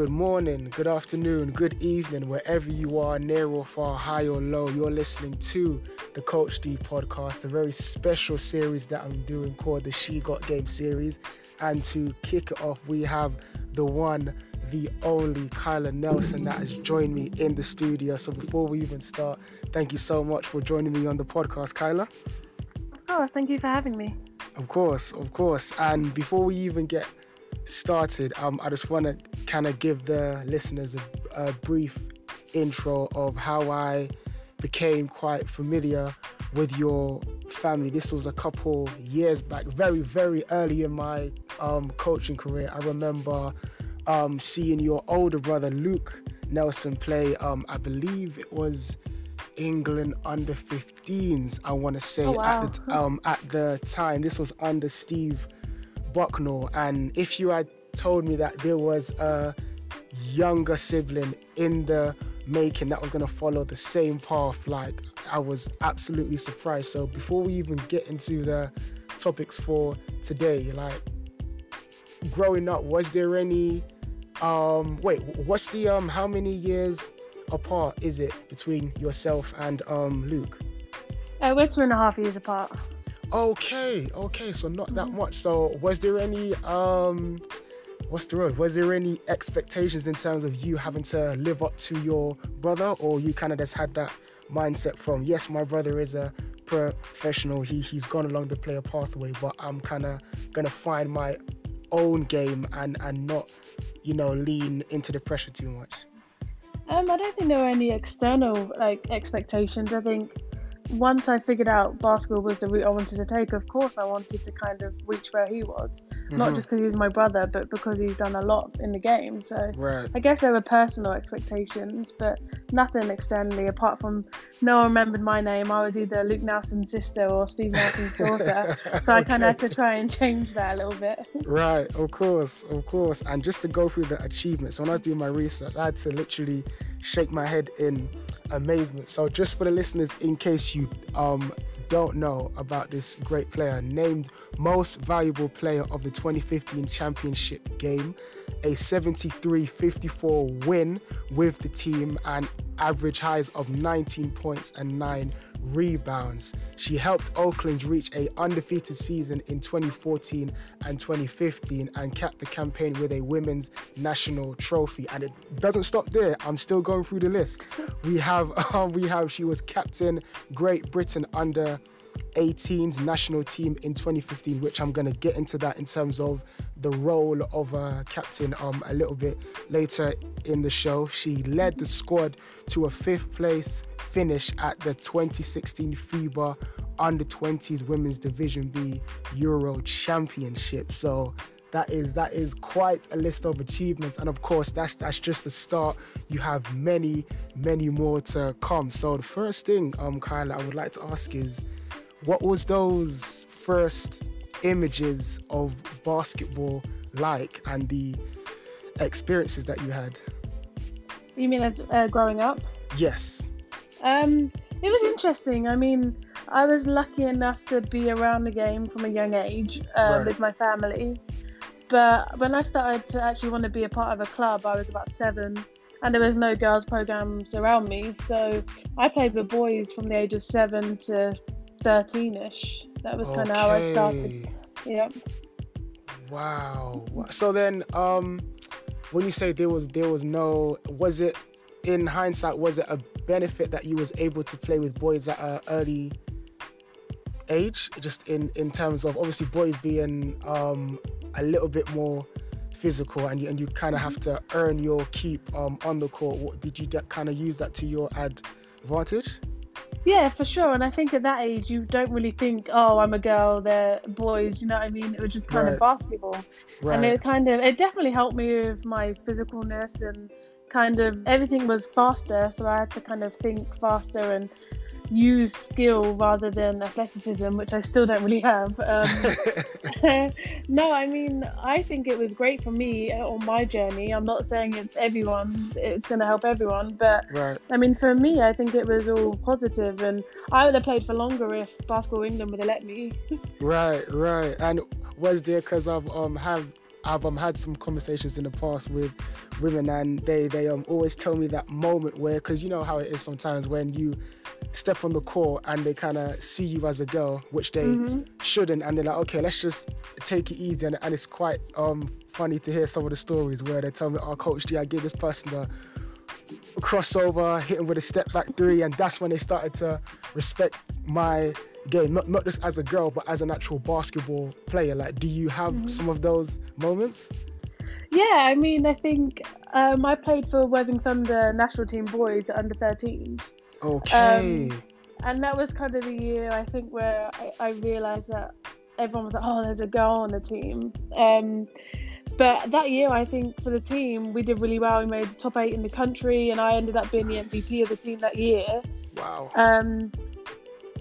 good morning, good afternoon, good evening, wherever you are, near or far, high or low. You're listening to the Coach D podcast, a very special series that I'm doing called the She Got Game series. And to kick it off, we have the one, the only Kyla Nelson that has joined me in the studio. So before we even start, thank you so much for joining me on the podcast, Kyla. Of oh, course, thank you for having me. Of course, of course. And before we even get started, um, I just want to kind of give the listeners a, a brief intro of how I became quite familiar with your family. This was a couple years back, very, very early in my um, coaching career. I remember um, seeing your older brother, Luke Nelson, play, um, I believe it was England under 15s, I want to say, Oh, wow. at, the, um, at the time. This was under Steve Bucknall. And if you had told me that there was a younger sibling in the making that was going to follow the same path, like I was absolutely surprised. So before we even get into the topics for today, like growing up, was there any? Um, wait, what's the um? How many years apart is it between yourself and um Luke? Uh, we're two and a half years apart. Okay, okay, so not that much. So was there any um what's the word? Was there any expectations in terms of you having to live up to your brother or you kind of just had that mindset from yes, my brother is a professional, he he's gone along the player pathway, but I'm kind of going to find my own game and and not you know lean into the pressure too much. Um, I don't think there were any external like expectations. I think once I figured out basketball was the route I wanted to take, of course I wanted to kind of reach where he was. Not Mhm. just because he was my brother, but because he's done a lot in the game. So Right. I guess there were personal expectations, but nothing externally apart from no one remembered my name. I was either Luke Nelson's sister or Steve Nelson's daughter. So I kind of had to try and change that a little bit. Right, of course, of course. And just to go through the achievements, when I was doing my research, I had to literally shake my head in amazement. So, just for the listeners, in case you um, don't know about this great player, named most valuable player of the 2015 championship game, a 73 54 win with the team, and average highs of 19 points and 9 rebounds. She helped Oaklands reach a undefeated season in 2014 and 2015 and capped the campaign with a women's national trophy. And it doesn't stop there. I'm still going through the list. We have um, we have she was captain Great Britain under 18's national team in 2015, which I'm going to get into that in terms of the role of a captain um, a little bit later in the show. She led the squad to a fifth place finish at the 2016 FIBA Under 20s Women's Division B Euro Championship. So that is that is quite a list of achievements and of course that's that's just the start you have many many more to come so the first thing um Kyla I would like to ask is what was those first images of basketball like and the experiences that you had You mean as uh, growing up? yes Um, it was interesting. I mean, I was lucky enough to be around the game from a young age uh, Right. with my family. But when I started to actually want to be a part of a club, I was about seven, and there was no girls' programs around me. So I played with boys from the age of seven to thirteen-ish. That was kind of how I started. Okay. Yep. Wow. So then, um, when you say there was there was no, was it in hindsight was it a benefit that you was able to play with boys at an early age, just in in terms of obviously boys being um a little bit more physical and you, and you kind of have to earn your keep um on the court. What, did you kind of use that to your advantage? Yeah, for sure. And I think at that age, you don't really think, oh, I'm a girl, they're boys. You know what I mean? It was just kind Right. of basketball. and it kind of it definitely helped me with my physicalness and kind of everything was faster so i had to kind of think faster and use skill rather than athleticism which i still don't really have um, no i mean i think it was great for me on my journey i'm not saying it's everyone's it's going to help everyone but right. I mean, for me, I think it was all positive, and I would have played for longer if Basketball England would have let me. Right, right. And was there because of um have I've um, had some conversations in the past with women, and they they um always tell me that moment where, because you know how it is sometimes when you step on the court and they kind of see you as a girl, which they mm-hmm. shouldn't, and they're like, okay, let's just take it easy, and, and it's quite um funny to hear some of the stories where they tell me, oh, coach, G, I gave this person a crossover, hit him with a step back three, and that's when they started to respect my game, not not just as a girl, but as an actual basketball player. Like, do you have mm-hmm. some of those moments? Yeah, I mean, I think um, I played for Worthing Thunder national team boys under 13s. Okay. Um, and that was kind of the year I think where I, I, realized that everyone was like, "Oh, there's a girl on the team." Um, but that year, I think for the team, we did really well. We made top eight in the country, and I ended up being the MVP of the team that year. Wow. Um,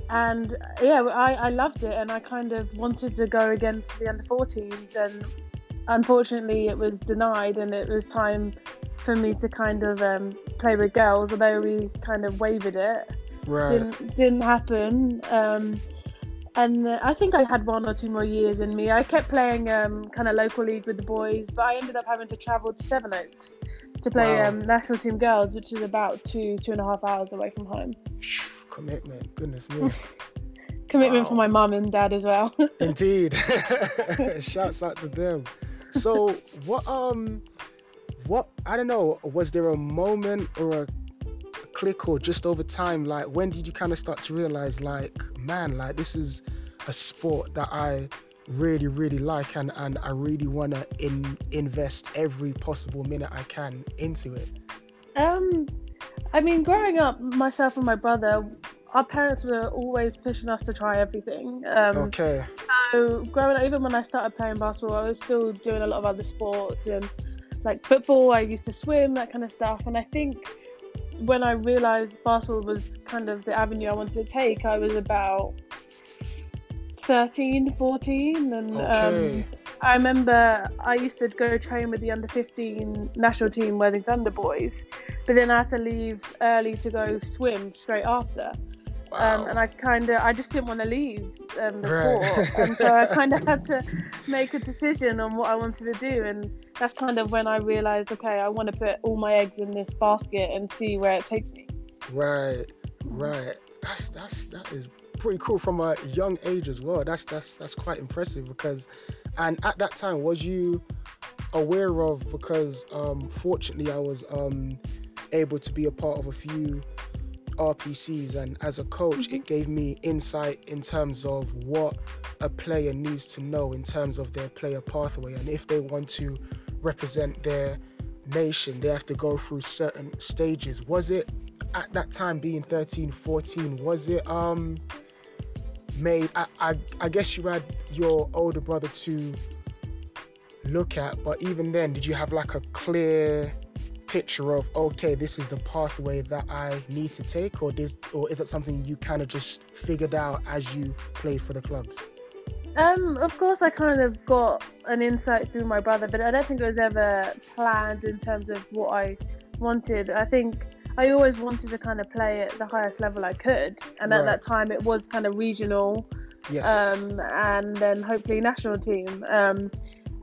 and yeah, I, I loved it, and I kind of wanted to go again to the under 14s, and unfortunately, it was denied, and it was time for me to kind of um, play with girls, although we kind of wavered it. Right. Didn't, didn't happen. Um, and uh, I think I had one or two more years in me. I kept playing um, kind of local league with the boys, but I ended up having to travel to Sevenoaks to play wow. um, national team girls, which is about two two and a half hours away from home. Commitment, goodness me. Commitment wow. for my mum and dad as well. Indeed. Shouts out to them. So, what um, what I don't know, was there a moment or a click or just over time like when did you kind of start to realize like man like this is a sport that i really really like and and i really want to in, invest every possible minute i can into it um i mean growing up myself and my brother our parents were always pushing us to try everything um, okay so growing up even when i started playing basketball i was still doing a lot of other sports and like football i used to swim that kind of stuff and i think when I realized basketball was kind of the avenue I wanted to take, I was about 13, 14. And okay. um, I remember I used to go train with the under 15 national team, Worthing Thunder Boys, but then I had to leave early to go swim straight after. Um, wow. Um, and I kind of, I just didn't want to leave um, the right. court, and so I kind of had to make a decision on what I wanted to do, and that's kind of when I realized, okay, I want to put all my eggs in this basket and see where it takes me. Right, right. That's that's that is pretty cool from a young age as well. That's that's that's quite impressive because, and at that time, was you aware of because um, fortunately I was um, able to be a part of a few RPCs, and as a coach, mm-hmm. it gave me insight in terms of what a player needs to know in terms of their player pathway. And if they want to represent their nation, they have to go through certain stages. Was it at that time, being 13, 14, was it um made? I, I, I guess you had your older brother to look at, but even then, did you have like a clear picture of okay this is the pathway that i need to take or this or is it something you kind of just figured out as you played for the clubs um of course i kind of got an insight through my brother but i don't think it was ever planned in terms of what i wanted i think i always wanted to kind of play at the highest level i could and right. at that time it was kind of regional yes. um and then hopefully national team um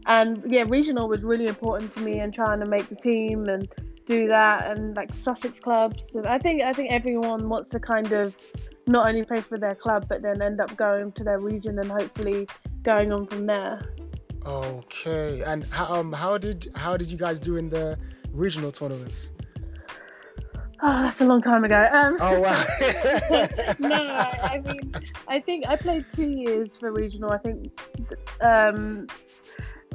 and yeah, regional was really important to me and trying to make the team and do that and like Sussex clubs. So I think I think everyone wants to kind of not only play for their club but then end up going to their region and hopefully going on from there. Okay, and how, um, how did how did you guys do in the regional tournaments? Oh, that's a long time ago. Um, oh wow! no, I, mean, I think I played two years for regional. I think um,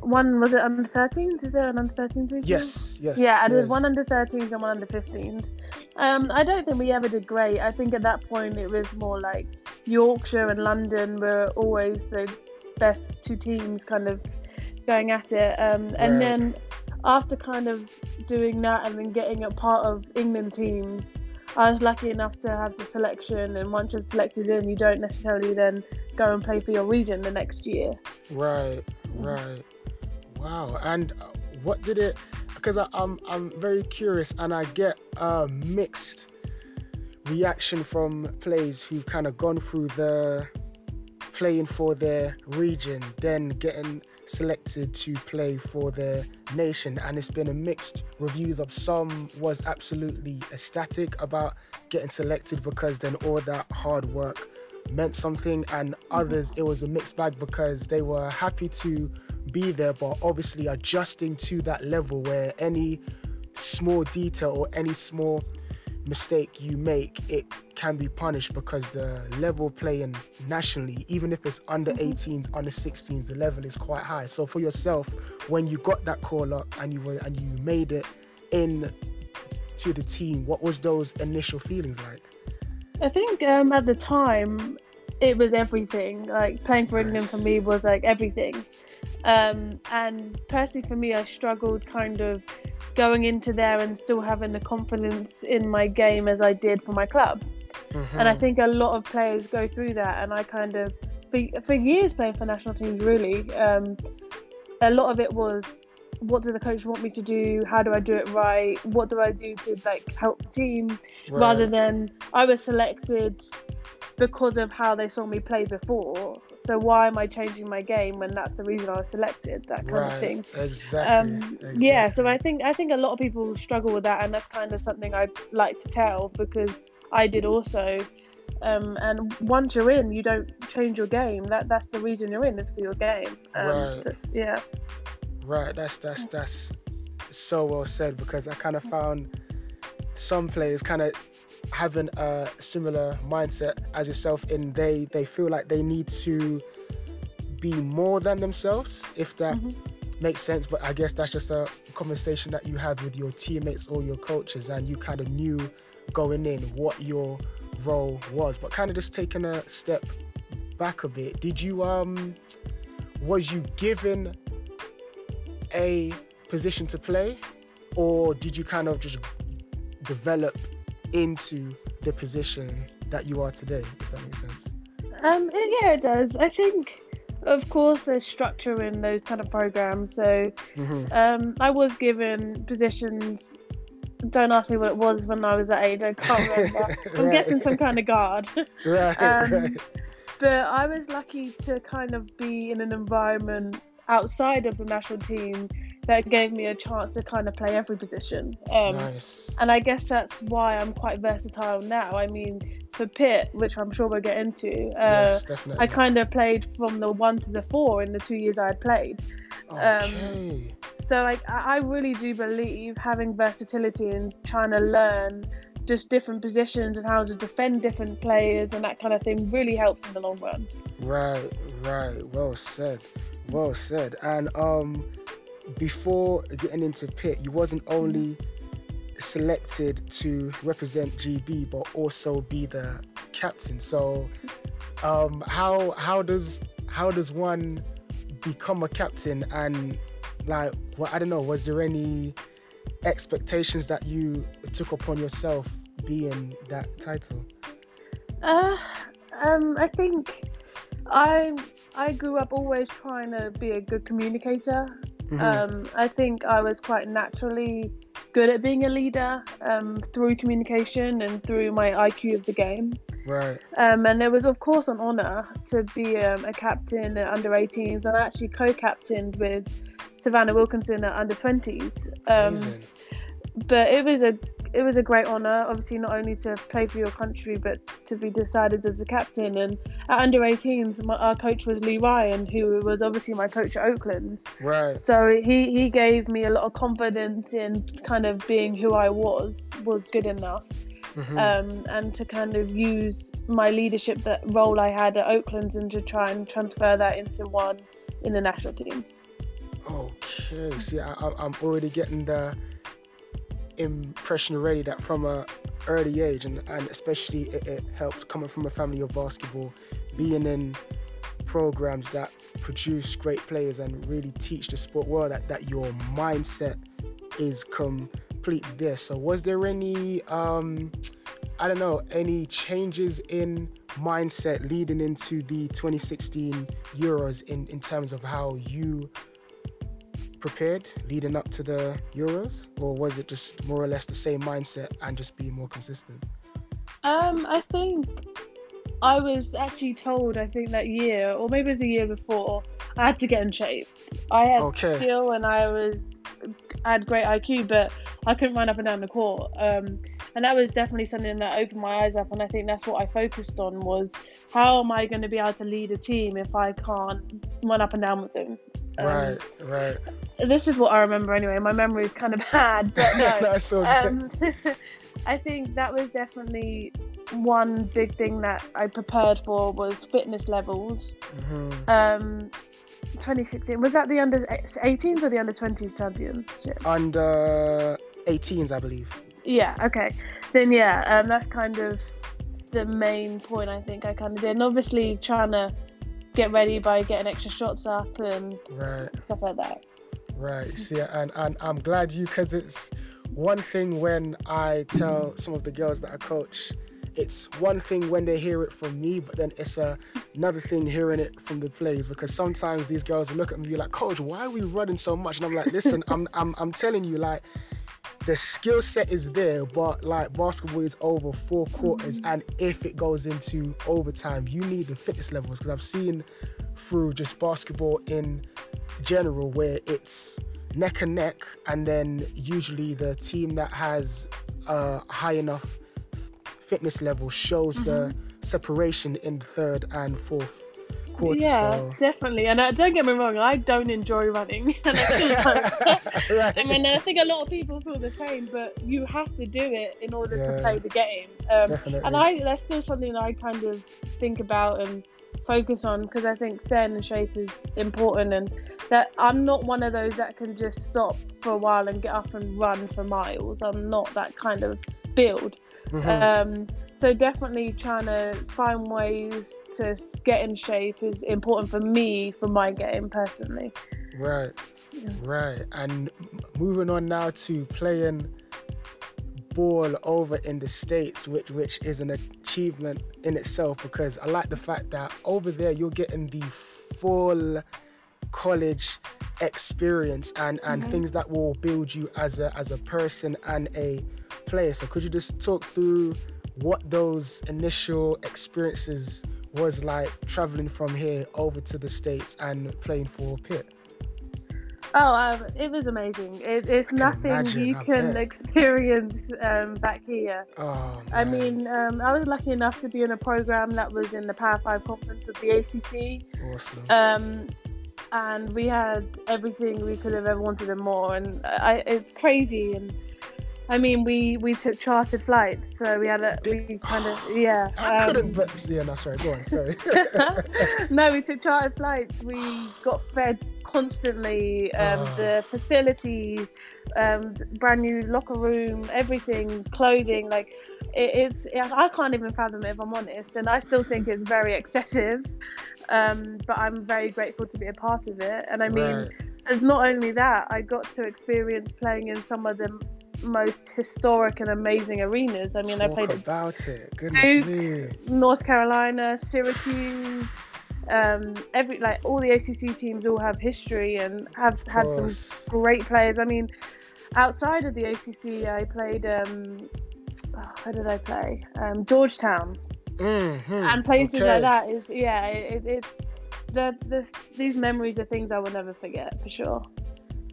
one was it under 13s? Is there an under 13s region? Yes, yes. Yeah, I did one under 13s and one under 15s. Um, I don't think we ever did great. I think at that point it was more like Yorkshire and London were always the best two teams kind of going at it. Um, and right. then after kind of doing that and then getting a part of England teams, I was lucky enough to have the selection. And once you're selected in, you don't necessarily then go and play for your region the next year. Right, right. Wow. And uh, what did it? Because I'm I'm very curious, and I get a mixed reaction from players who've kind of gone through the playing for their region, then getting selected to play for their nation and it's been a mixed reviews of some was absolutely ecstatic about getting selected because then all that hard work meant something and others it was a mixed bag because they were happy to be there but obviously adjusting to that level where any small detail or any small mistake you make, it can be punished because the level playing nationally, even if it's under 18s, mm-hmm. under 16s, the level is quite high. So for yourself, when you got that call up and you were and you made it in to the team, what was those initial feelings like? I think um, at the time it was everything. Like playing for. England for me was like everything. Um, and personally, for me, I struggled kind of going into there and still having the confidence in my game as I did for my club. Mm-hmm. And I think a lot of players go through that. And I kind of, for, for years playing for national teams, really, um, a lot of it was what does the coach want me to do? How do I do it right? What do I do to like help the team? Right. Rather than I was selected because of how they saw me play before. So why am I changing my game when that's the reason I was selected? That kind right. of thing. Exactly. Um, exactly. Yeah. So I think I think a lot of people struggle with that, and that's kind of something I'd like to tell because I did also. Um, and once you're in, you don't change your game. That that's the reason you're in. Is for your game. Um, right. So, yeah. Right. That's that's that's so well said because I kind of found some players kind of having a similar mindset as yourself in they they feel like they need to be more than themselves if that mm-hmm. makes sense but i guess that's just a conversation that you had with your teammates or your coaches and you kind of knew going in what your role was but kind of just taking a step back a bit did you um was you given a position to play or did you kind of just develop into the position that you are today, if that makes sense. Um, yeah, it does. I think, of course, there's structure in those kind of programs. So, mm-hmm. um, I was given positions. Don't ask me what it was when I was that age. I can't remember. I'm right. guessing some kind of guard. right, um, right. But I was lucky to kind of be in an environment outside of the national team that gave me a chance to kind of play every position. Um, nice. And I guess that's why I'm quite versatile now. I mean, for Pitt, which I'm sure we'll get into, uh, yes. I kind of played from the one to the four in the two years I had played. Um, okay. Um, so I, I really do believe having versatility and trying to learn just different positions and how to defend different players and that kind of thing really helps in the long run. Right, right. Well said. Well said. And um before getting into Pitt, you wasn't only selected to represent GB, but also be the captain. So, um, how how does how does one become a captain? And like, well, I don't know, was there any expectations that you took upon yourself being that title? Uh, um, I think I I grew up always trying to be a good communicator. Mm-hmm. Um, I think I was quite naturally good at being a leader um, through communication and through my IQ of the game. Right. Um, and it was, of course, an honour to be um, a captain at under 18s and I actually co captained with Savannah Wilkinson at under 20s. Um, but it was a it was a great honour, obviously not only to play for your country, but to be decided as a captain. And at under 18s, my, our coach was Lee Ryan, who was obviously my coach at Oakland. Right. So he he gave me a lot of confidence in kind of being who I was was good enough. Mm-hmm. Um, and to kind of use my leadership that role I had at Oakland and to try and transfer that into one in the national team. Okay, see, I, I'm already getting the impression already that from a early age and, and especially it, it helps coming from a family of basketball being in programs that produce great players and really teach the sport well that, that your mindset is completely there. So was there any um i don't know any changes in mindset leading into the 2016 euros in in terms of how you prepared leading up to the Euros, or was it just more or less the same mindset and just being more consistent? Um, I think I was actually told, I think that year, or maybe it was the year before, I had to get in shape. I had Okay. skill and I was I had great IQ, but I couldn't run up and down the court. Um, and that was definitely something that opened my eyes up. And I think that's what I focused on was how am I going to be able to lead a team if I can't run up and down with them? Um, right, right. This is what I remember anyway. My memory is kind of bad, but no. That's all um, I think that was definitely one big thing that I prepared for was fitness levels. Mhm. Um, 2016 was that the under 18s or the under 20s championship? Under 18s, I believe. Yeah. Okay. Then yeah, um, that's kind of the main point I think I kind of did, and obviously trying to get ready by getting extra shots up and Right. stuff like that. Right. See, and, and I'm glad you, because it's one thing when I tell some of the girls that I coach, it's one thing when they hear it from me, but then it's a, another thing hearing it from the players because sometimes these girls will look at me like, Coach, why are we running so much? And I'm like, listen, I'm, I'm, I'm telling you, like, the skill set is there, but like basketball is over four quarters, and if it goes into overtime, you need the fitness levels because I've seen through just basketball in general where it's neck and neck, and then usually the team that has a high enough fitness level shows the separation in the third and fourth quarter. yeah, So definitely. And uh, don't get me wrong, I don't enjoy running. and I right. I mean, I think a lot of people feel the same, but you have to do it in order Yeah. to play the game. Um, Definitely. and I that's still something that I kind of think about and focus on because I think staying in shape is important and that I'm not one of those that can just stop for a while and get up and run for miles. I'm not that kind of build. Mhm. Um, so definitely trying to find ways to get in shape is important for me for my game personally. Right, Yeah. right. And moving on now to playing ball over in the states, which which is an achievement in itself because I like the fact that over there you're getting the full college experience and and Mhm. things that will build you as a as a person and a player. So could you just talk through what those initial experiences was like traveling from here over to the states and playing for Pitt? Oh, um, it was amazing. It, it's nothing imagine, you can experience um, back here. Oh, I mean, um, I was lucky enough to be in a program that was in the Power Five conference of the ACC, awesome. um, and we had everything we could have ever wanted and more. And I, it's crazy. And I mean, we we took chartered flights, so we had a we kind of yeah. I um, couldn't, but yeah, no, sorry, go on, sorry. no, we took chartered flights. We got fed constantly. Um, Ah. The facilities, um, brand new locker room, everything, clothing. Like it, it's, I can't even fathom it if I'm honest, and I still think it's very excessive. Um, but I'm very grateful to be a part of it. And I mean, right. not only that, I got to experience playing in some of the most historic and amazing arenas. I mean, Talk I played about it. Goodness Duke, me. North Carolina, Syracuse, um, every like all the ACC teams all have history and have had some great players. I mean, outside of the ACC, I played. Um, oh, where did I play? Um, Georgetown Mhm, and places okay. like that. Is yeah, it, it's the, the these memories are things I will never forget for sure.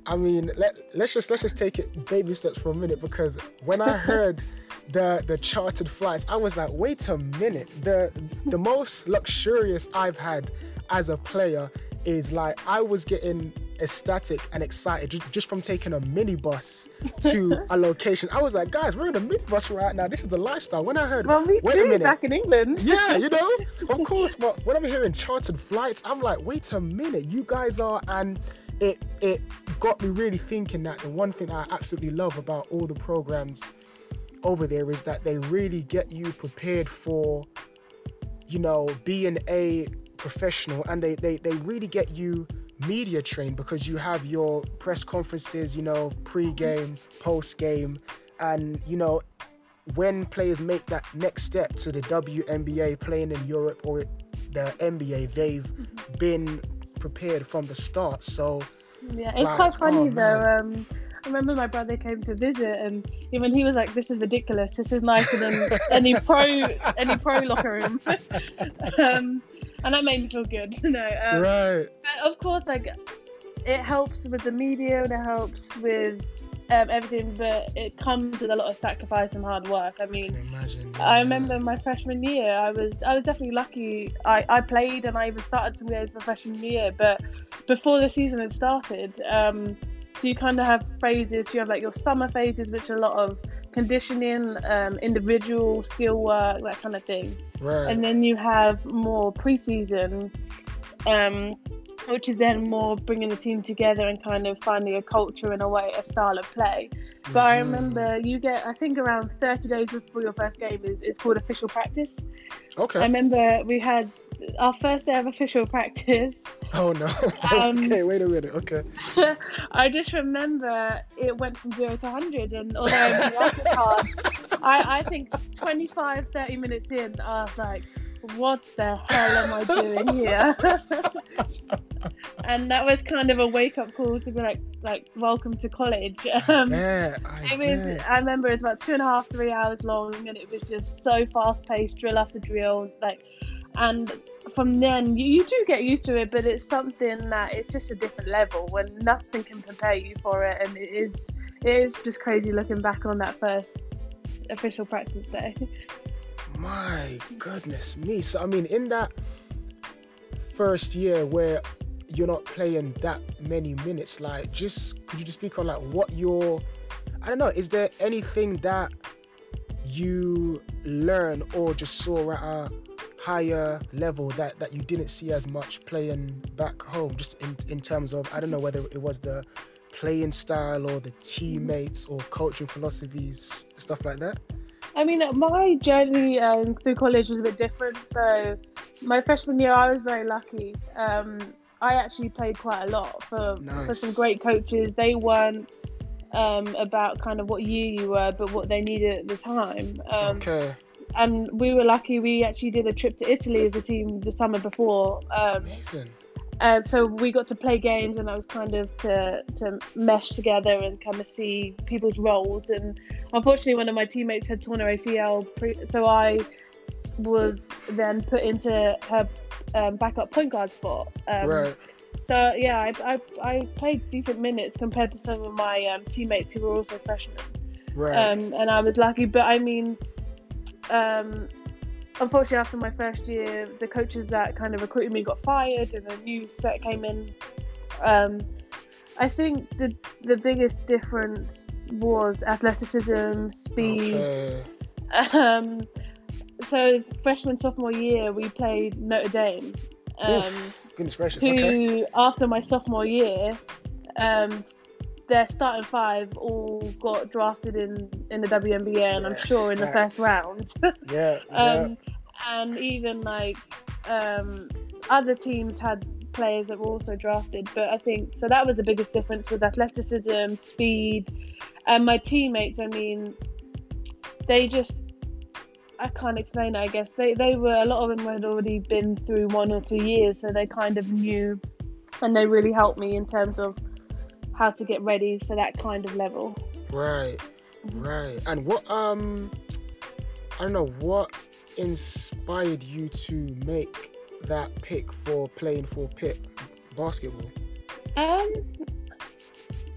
I mean, let, let's just let's just take it baby steps for a minute because when I heard the the chartered flights, I was like, wait a minute. The the most luxurious I've had as a player is like I was getting ecstatic and excited just from taking a minibus to a location. I was like, guys, we're in a minibus right now. This is the lifestyle. When I heard, Well, me wait a minute, Back in England. yeah, you know, of course. But when I'm hearing chartered flights, I'm like, wait a minute, you guys are, and it it got me really thinking that the one thing I absolutely love about all the programs over there is that they really get you prepared for, you know, being a professional, and they they they really get you media trained because you have your press conferences, you know, pre-game, post-game, and you know when players make that next step to the WNBA playing in Europe or the NBA, they've mm-hmm. been prepared from the start. So Yeah, it's Like, quite funny oh, though. Um, I remember my brother came to visit, and even he was like, "This is ridiculous. This is nicer than any pro any pro locker room." um, and that made me feel good. no, um, right. But of course, like it helps with the media and it helps with um, everything, but it comes with a lot of sacrifice and hard work. I mean, I, imagine, yeah. I remember my freshman year, I was I was definitely lucky. I, I played and I even started some games for freshman year, but before the season had started, um, so you kind of have phases. You have like your summer phases, which are a lot of conditioning, um, individual skill work, that kind of thing. Right. And then you have more preseason, um, which is then more bringing the team together and kind of finding a culture and a way, a style of play. But I Mhm. remember you get, I think around 30 days before your first game is it's called official practice. Okay. I remember we had our first day of official practice. oh no. Um, okay, wait a minute. Okay. I just remember it went from zero to 100, and although I worked hard, I, I think 25, 30 minutes in, I was like, what the hell am I doing here? and that was kind of a wake up call to be like, like, welcome to college. Um, yeah, I it was. bet. I remember it was about two and a half, three hours long, and it was just so fast paced, drill after drill, like. And from then, you, you do get used to it, but it's something that it's just a different level when nothing can prepare you for it, and it is. It is just crazy looking back on that first official practice day. My goodness me. So I mean, in that first year where you're not playing that many minutes, like just could you just speak on like what your I don't know, is there anything that you learn or just saw at a higher level that, that you didn't see as much playing back home, just in, in terms of I don't know whether it was the playing style or the teammates or coaching philosophies, stuff like that? I mean, my journey um, through college was a bit different. So, my freshman year, I was very lucky. Um, I actually played quite a lot for, for some great coaches. They weren't um, about kind of what year you were, but what they needed at the time. Um, okay. And we were lucky. We actually did a trip to Italy as a team the summer before. Um, Amazing. Uh, so we got to play games, and I was kind of to to mesh together and kind of see people's roles. And unfortunately, one of my teammates had torn her ACL, pre- so I was then put into her um, backup point guard spot. Um, right. So yeah, I, I I played decent minutes compared to some of my um, teammates who were also freshmen. Right. Um, and I was lucky, but I mean, um, unfortunately, after my first year, the coaches that kind of recruited me got fired, and a new set came in. Um, I think the the biggest difference was athleticism, speed. okay. Um, so freshman sophomore year, we played Notre Dame. Um, Oof. Goodness gracious. who Okay. after my sophomore year, um, their starting five all got drafted in in the WNBA, and I'm sure in the that's- first round. Yeah. yeah. um, and even like um, other teams had players that were also drafted, but I think so that was the biggest difference with athleticism, speed, and my teammates. I mean, they just. I can't explain it. I guess they, they were a lot of them had already been through one or two years, so they kind of knew, and they really helped me in terms of how to get ready for that kind of level. Right. Right. And what um I don't know what inspired you to make that pick for playing for Pitt basketball? Um,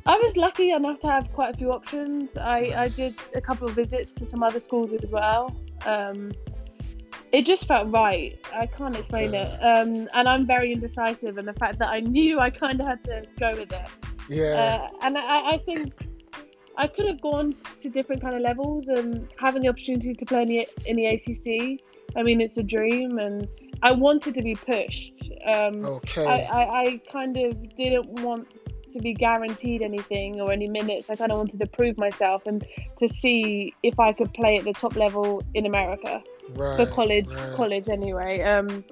I was lucky enough to have quite a few options. I, Nice. I did a couple of visits to some other schools as well. Um, it just felt right. I can't explain Okay. it. Um, and I'm very indecisive, and the fact that I knew I kind of had to go with it. Yeah. Uh, and I, I think I could have gone to different kind of levels and having the opportunity to play in the, in the ACC. I mean, it's a dream, and I wanted to be pushed. Um, okay. I, I, I kind of didn't want to be guaranteed anything or any minutes. I kind of wanted to prove myself and to see if I could play at the top level in America right. for college. right. College anyway. Um,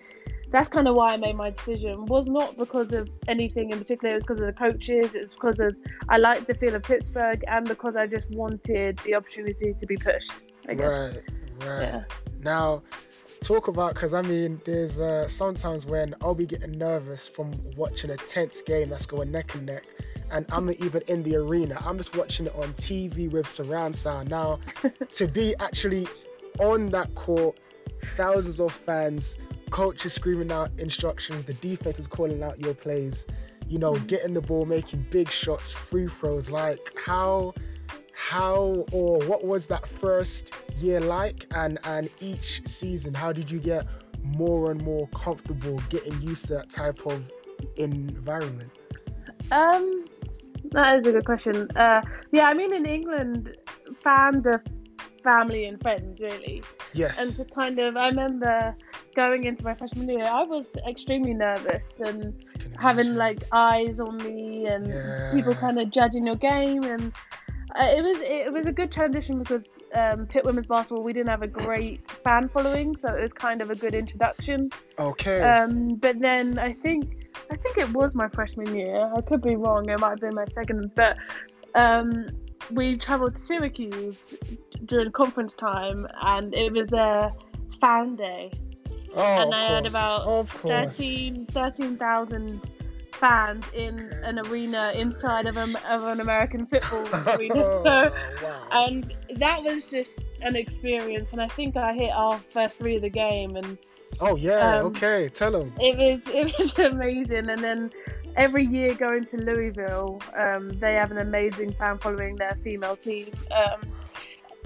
that's kind of why I made my decision. Was not because of anything in particular. It was because of the coaches. It was because of I liked the feel of Pittsburgh and because I just wanted the opportunity to be pushed. I guess. Right. Right. Yeah. Now, talk about because I mean, there's uh, sometimes when I'll be getting nervous from watching a tense game that's going neck and neck, and I'm not even in the arena. I'm just watching it on TV with surround sound. Now, to be actually on that court, thousands of fans, coaches screaming out instructions, the defense is calling out your plays, you know, getting the ball, making big shots, free throws. Like, how how or what was that first year like? And and each season how did you get more and more comfortable getting used to that type of environment? Um that is a good question. Uh yeah i mean in england fans are family and friends really. Yes. And to kind of i remember going into my freshman year i was extremely nervous and having like eyes on me and yeah. people kind of judging your game and uh, it was it was a good transition because um, Pitt women's basketball we didn't have a great fan following, so it was kind of a good introduction. Okay. Um, but then I think I think it was my freshman year. I could be wrong. It might have been my second, but um, we travelled to Syracuse during conference time, and it was a fan day. Oh, and I had about 13,000 fans in an arena inside of, a, of an American football arena. So, wow. and that was just an experience. And I think I hit our first three of the game, and oh yeah, um, okay, tell them. it was it was amazing. And then every year going to Louisville, um, they have an amazing fan following their female team. Um,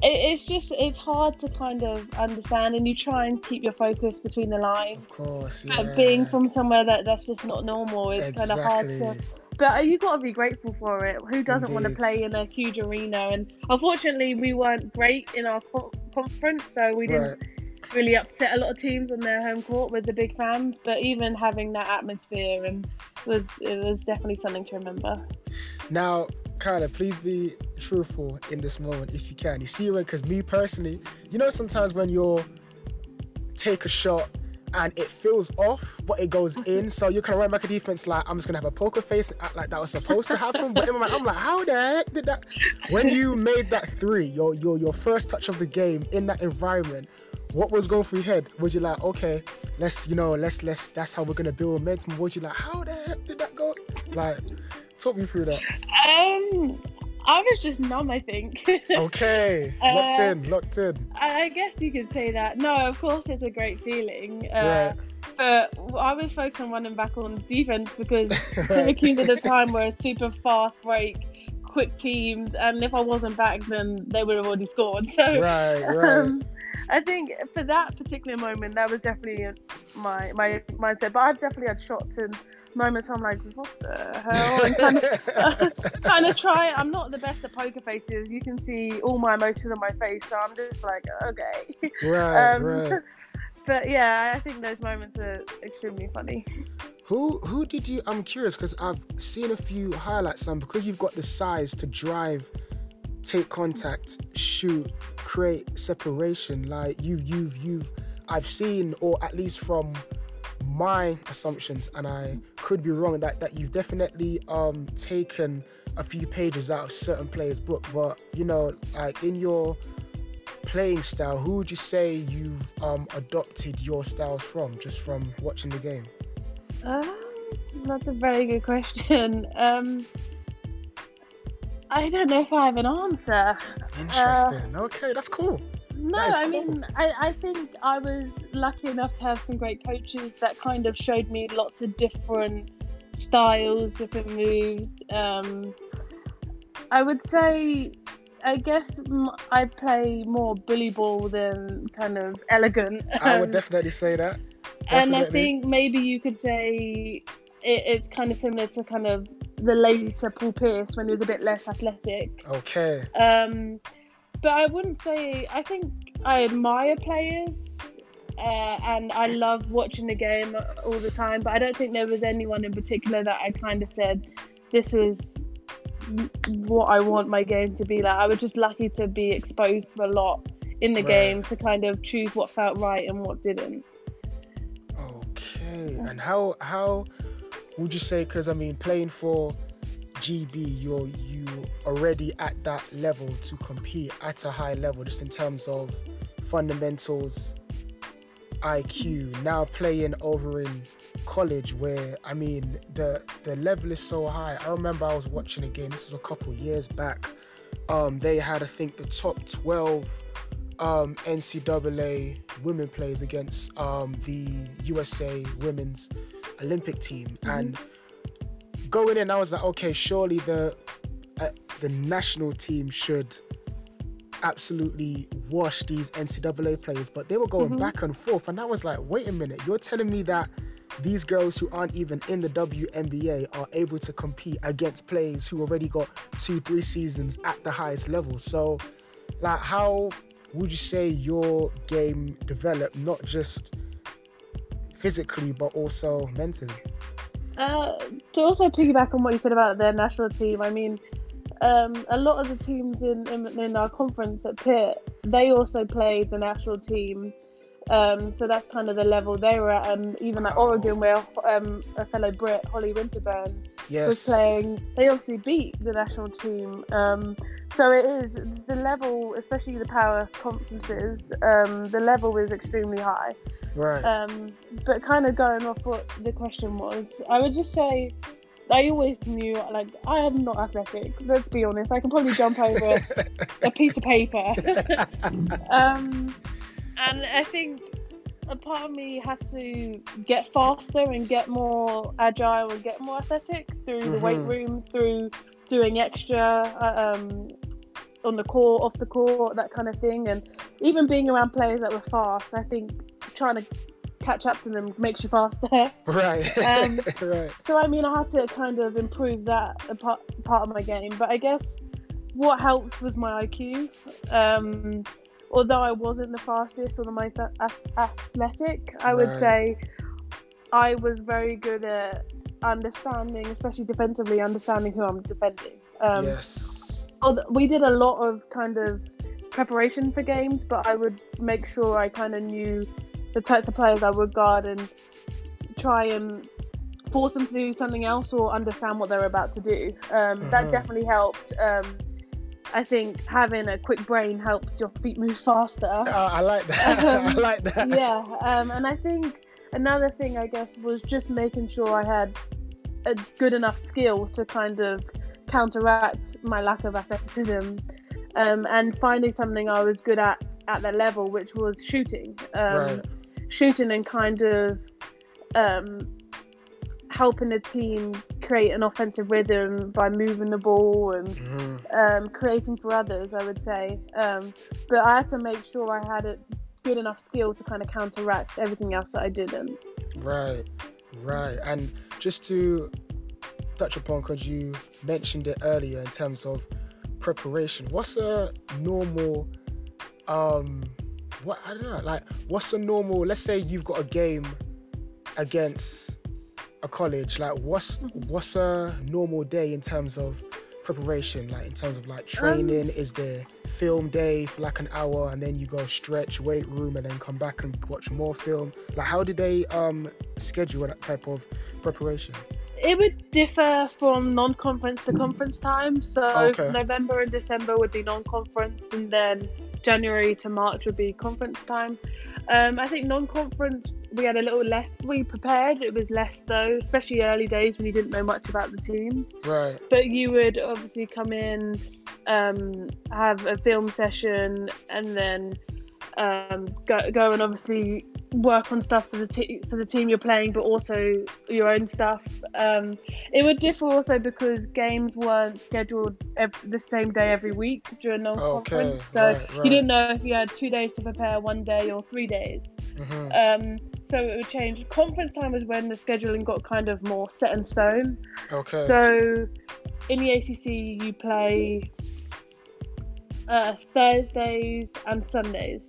it's just it's hard to kind of understand, and you try and keep your focus between the lines. Of course, But yeah. being from somewhere that that's just not normal is kind of hard to. But uh, you got to be grateful for it. Who doesn't want to play in a huge arena? And unfortunately, we weren't great in our co- conference, so we didn't Right. really upset a lot of teams on their home court with the big fans. But even having that atmosphere and was it was definitely something to remember. Now, Kyla, please be truthful in this moment if you can. You see, because me personally, you know, sometimes when you're take a shot and it feels off, but it goes mm-hmm. in, so you kind of run back a defense like I'm just gonna have a poker face and act like that was supposed to happen. But in my mind, I'm like, how the heck did that? When you made that three, your your your first touch of the game in that environment. What was going through your head? Was you like, okay, let's, you know, let's, let's, that's how we're gonna build momentum? Was you like, how the heck did that go? Like, talk me through that. Um, I was just numb. I think. Okay, locked Uh, in, locked in. I guess you could say that. No, of course it's a great feeling. Uh, Right. But I was focused on running back on defense because Syracuse at the time were a super fast break, quick teams, and if I wasn't back, then they would have already scored. So Right, right. um, I think for that particular moment, that was definitely my my mindset. But I've definitely had shots and moments where I'm like, what the hell? And kind of, kind of try. I'm not the best at poker faces. You can see all my emotions on my face, so I'm just like, okay. right, um, right. But yeah, I think those moments are extremely funny. Who who did you? I'm curious because I've seen a few highlights and because you've got the size to drive, take contact, shoot, create separation. Like you've you've you've I've seen or at least from my assumptions and I could be wrong that that you've definitely um taken a few pages out of certain players' book, but you know like in your playing style, who would you say you've um, adopted your styles from, just from watching the game? Um, that's a very good question. Um, I don't know if I have an answer. Interesting. okay, that's cool. No, I cool. mean, I, I think I was lucky enough to have some great coaches that kind of showed me lots of different styles, different moves. Um, I would say, I guess I play more bully ball than kind of elegant. I would Um, definitely say that. and I think maybe you could say it, it's kind of similar to kind of the later Paul Pierce when he was a bit less athletic. Okay. Um, but I wouldn't say I think I admire players uh, and I love watching the game all the time. But I don't think there was anyone in particular that I kind of said this is what I want my game to be like. I was just lucky to be exposed to a lot in the Right. game to kind of choose what felt right and what didn't. Okay. And how how would you say? Because I mean, playing for GB, you're you already at that level to compete at a high level, just in terms of fundamentals IQ now playing over in college where I mean the the level is so high. I remember I was watching a game, this was a couple years back. Um, they had I think the top 12 um, NCAA women players against um, the USA women's Olympic team, mm-hmm. and going in, I was like, okay, surely the uh, the national team should absolutely wash these NCAA players, but they were going mm-hmm. back and forth, and I was like, wait a minute, you're telling me that these girls who aren't even in the WNBA are able to compete against players who already got two, three seasons at the highest level. So, like, how would you say your game developed, not just physically, but also mentally? Uh, to also piggyback on what you said about their national team, I mean, um, a lot of the teams in, in, in our conference at Pitt, they also played the national team. Um, so that's kind of the level they were at, and even at Oregon, where um, a fellow Brit, Holly Winterburn, yes. was playing, they obviously beat the national team. Um, so it is the level, especially the power conferences. Um, the level is extremely high. Right. Um, but kind of going off what the question was, I would just say I always knew, like, I am not athletic. Let's be honest. I can probably jump over a piece of paper. um, and I think a part of me had to get faster and get more agile and get more athletic through mm-hmm. the weight mm-hmm. room, through doing extra uh, um, on the court, off the court, that kind of thing. And even being around players that were fast, I think trying to catch up to them makes you faster. Right. Um, right. So I mean, I had to kind of improve that part part of my game. But I guess what helped was my IQ. Um, although I wasn't the fastest or the most athletic, I would right. say I was very good at understanding, especially defensively, understanding who I'm defending. Um, yes. We did a lot of kind of preparation for games, but I would make sure I kind of knew the types of players I would guard and try and force them to do something else or understand what they're about to do. Um, mm-hmm. That definitely helped. Um, I think having a quick brain helps your feet move faster. Uh, I like that. Um, I like that. Yeah, um, and I think another thing I guess was just making sure I had a good enough skill to kind of counteract my lack of athleticism um, and finding something I was good at at that level, which was shooting. Um, right shooting and kind of um, helping the team create an offensive rhythm by moving the ball and mm-hmm. um, creating for others, I would say. Um, but I had to make sure I had a good enough skill to kind of counteract everything else that I didn't. Right, right. And just to touch upon, because you mentioned it earlier in terms of preparation, what's a normal um, what I don't know, like what's a normal? Let's say you've got a game against a college. Like what's what's a normal day in terms of preparation? Like in terms of like training, um, is there film day for like an hour and then you go stretch, weight room, and then come back and watch more film? Like how do they um schedule that type of preparation? It would differ from non-conference to conference time. So okay. November and December would be non-conference, and then January to March would be conference time. Um, I think non-conference we had a little less. We prepared. It was less though, especially early days when you didn't know much about the teams. Right. But you would obviously come in, um, have a film session, and then um, go, go and obviously work on stuff for the te- for the team you're playing, but also your own stuff. Um, it would differ also because games weren't scheduled every, the same day every week during non-conference, okay, so right, right. you didn't know if you had two days to prepare, one day or three days. Mm-hmm. Um, so it would change. Conference time was when the scheduling got kind of more set in stone. Okay. So in the ACC, you play uh, Thursdays and Sundays.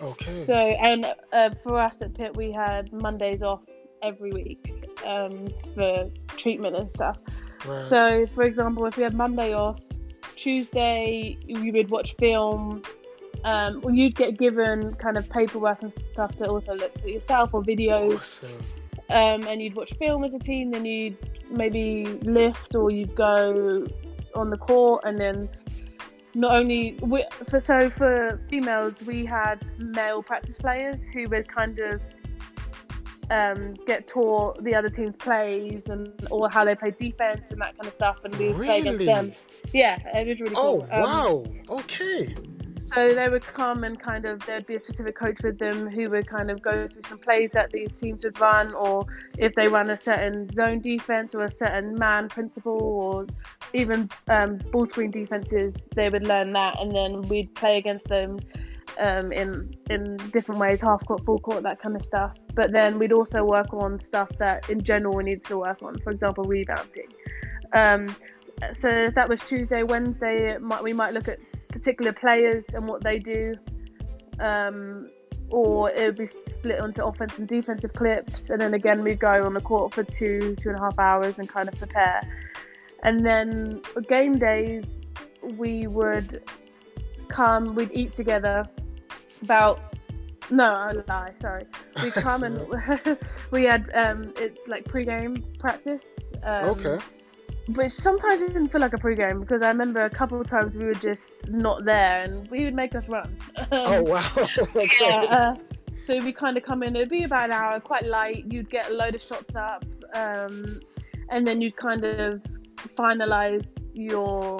Okay. So, and uh, for us at Pitt, we had Mondays off every week um, for treatment and stuff. Right. So, for example, if we had Monday off, Tuesday you would watch film. Um, or you'd get given kind of paperwork and stuff to also look at yourself or videos. Awesome. Um, and you'd watch film as a team, then you'd maybe lift or you'd go on the court and then not only we, for so for females we had male practice players who would kind of um, get taught the other team's plays and or how they play defense and that kind of stuff, and we would play against them. Yeah, it was really Oh cool. Um, wow. Okay. So they would come and kind of there'd be a specific coach with them who would kind of go through some plays that these teams would run, or if they run a certain zone defense or a certain man principle, or even um, ball screen defenses, they would learn that, and then we'd play against them um, in in different ways, half court, full court, that kind of stuff. But then we'd also work on stuff that in general we need to work on, for example, rebounding. Um, so if that was Tuesday, Wednesday, might, we might look at particular players and what they do. Um, or it would be split onto offense and defensive clips, and then again we'd go on the court for two, two and a half hours and kind of prepare. And then game days, we would come, we'd eat together about no, I lie, sorry. We come and we had um it's like pre-game practice. Um, okay. Which sometimes it didn't feel like a pre-game because I remember a couple of times we were just not there and we would make us run. Oh wow. okay. yeah. Uh, so we kind of come in. It'd be about an hour, quite light. You'd get a load of shots up, um, and then you'd kind of finalize your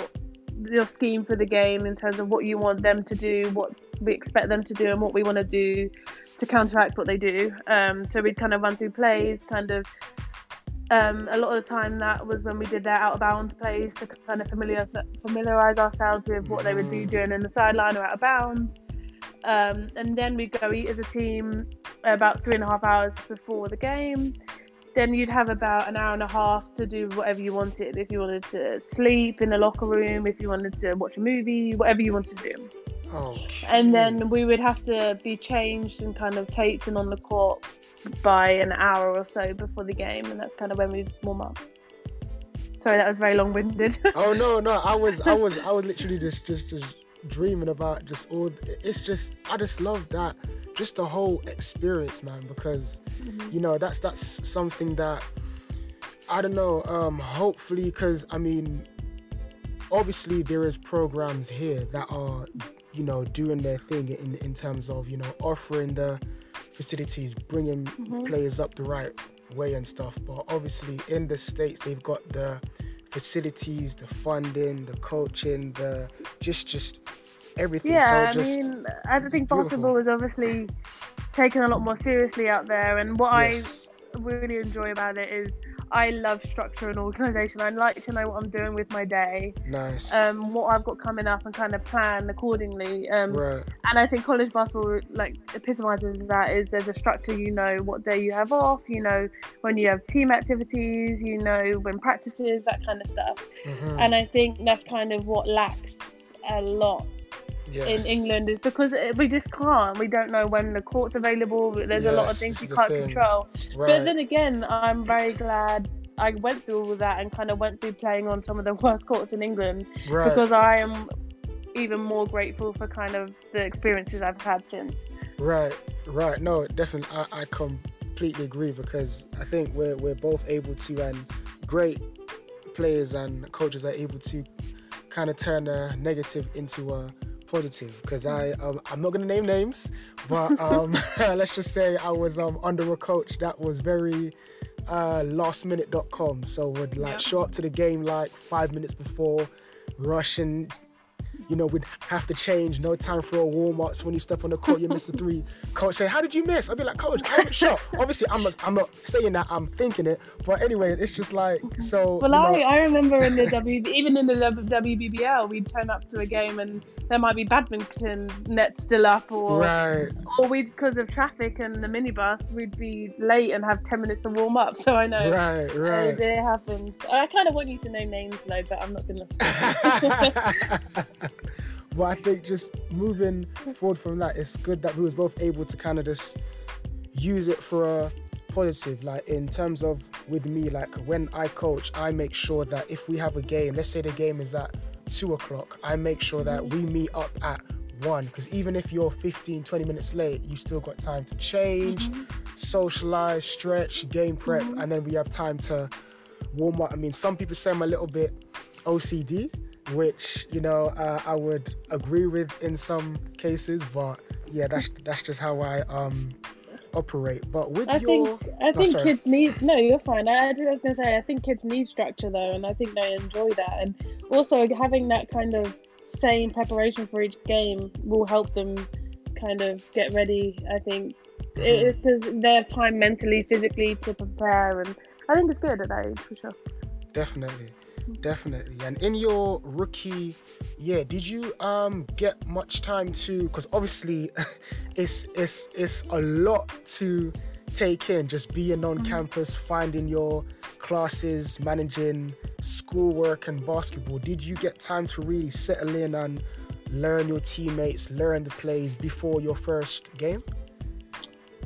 your scheme for the game in terms of what you want them to do, what we expect them to do, and what we want to do to counteract what they do. Um, so we'd kind of run through plays, kind of. Um, a lot of the time, that was when we did their out of bounds plays to kind of familiar, familiarize ourselves with what they would be doing in the sideline or out of bounds. Um, and then we'd go eat as a team about three and a half hours before the game. Then you'd have about an hour and a half to do whatever you wanted. If you wanted to sleep in the locker room, if you wanted to watch a movie, whatever you wanted to do. Okay. And then we would have to be changed and kind of taped and on the court by an hour or so before the game, and that's kind of when we warm up. Sorry, that was very long-winded. Oh no, no, I was, I was, I was literally just, just, just dreaming about just all. It's just, I just love that, just the whole experience, man. Because, you know, that's that's something that I don't know. Um, hopefully, because I mean, obviously there is programs here that are, you know, doing their thing in in terms of you know offering the facilities, bringing mm-hmm. players up the right way and stuff. But obviously in the states they've got the facilities, the funding, the coaching, the just just everything. Yeah, so just, I mean, I think basketball is obviously taken a lot more seriously out there, and what yes. I really enjoy about it is I love structure and organisation. I like to know what I'm doing with my day, nice. um, what I've got coming up, and kind of plan accordingly. Um, right. and I think college basketball like epitomizes that. Is there's a structure. You know what day you have off. You know when you have team activities. You know when practices, that kind of stuff. Mhm. And I think that's kind of what lacks a lot yes. in England is because eh, we just can't. We don't know when the court's available. There's a lot of things you can't thing. control. Right. But then again, I'm very glad I went through all of that and kind of went through playing on some of the worst courts in England right. because I am even more grateful for kind of the experiences I've had since. Right, right. No, definitely. I, I completely agree because I think we're we're both able to, and great players and coaches are able to kind of turn a negative into a positive. Because I um, I'm not gonna name names, but um, let's just say I was um, under a coach that was very uh, lastminute.com. So would like show up to the game like five minutes before, rush and you know, we'd have to change, no time for a warm up. So when you step on the court, you miss the three. Coach say, How did you miss? I'd be like, Coach, I haven't shot. Obviously, I'm not, I'm not saying that, I'm thinking it. But anyway, it's just like, so. Well, you know, I, I remember in the W, even in the WBBL, we'd turn up to a game and there might be badminton nets still up, or right, or we because of traffic and the minibus, we'd be late and have ten minutes to warm up. So I know right, uh, right. it happens. I kind of want you to know names though, but I'm not gonna. but I think just moving forward from that, it's good that we was both able to kind of just use it for a positive. Like in terms of with me, like when I coach, I make sure that if we have a game, let's say the game is at two o'clock, I make sure that we meet up at one. Because even if you're 15, 20 minutes late, you still got time to change, mm-hmm. socialize, stretch, game prep, mm-hmm. and then we have time to warm up. I mean, some people say I'm a little bit OCD. Which you know uh, I would agree with in some cases, but yeah, that's that's just how I um operate. But with I your, think I Oh, think sorry. kids need no, you're fine. I, I just was gonna say I think kids need structure though, and I think they enjoy that. And also having that kind of same preparation for each game will help them kind of get ready. I think because they have time mentally, physically to prepare, and I think it's good at that age for sure. definitely, definitely. And in your rookie year, did you um get much time to? Because obviously, it's it's it's a lot to take in. Just being on campus, finding your classes, managing schoolwork and basketball. Did you get time to really settle in and learn your teammates, learn the plays before your first game?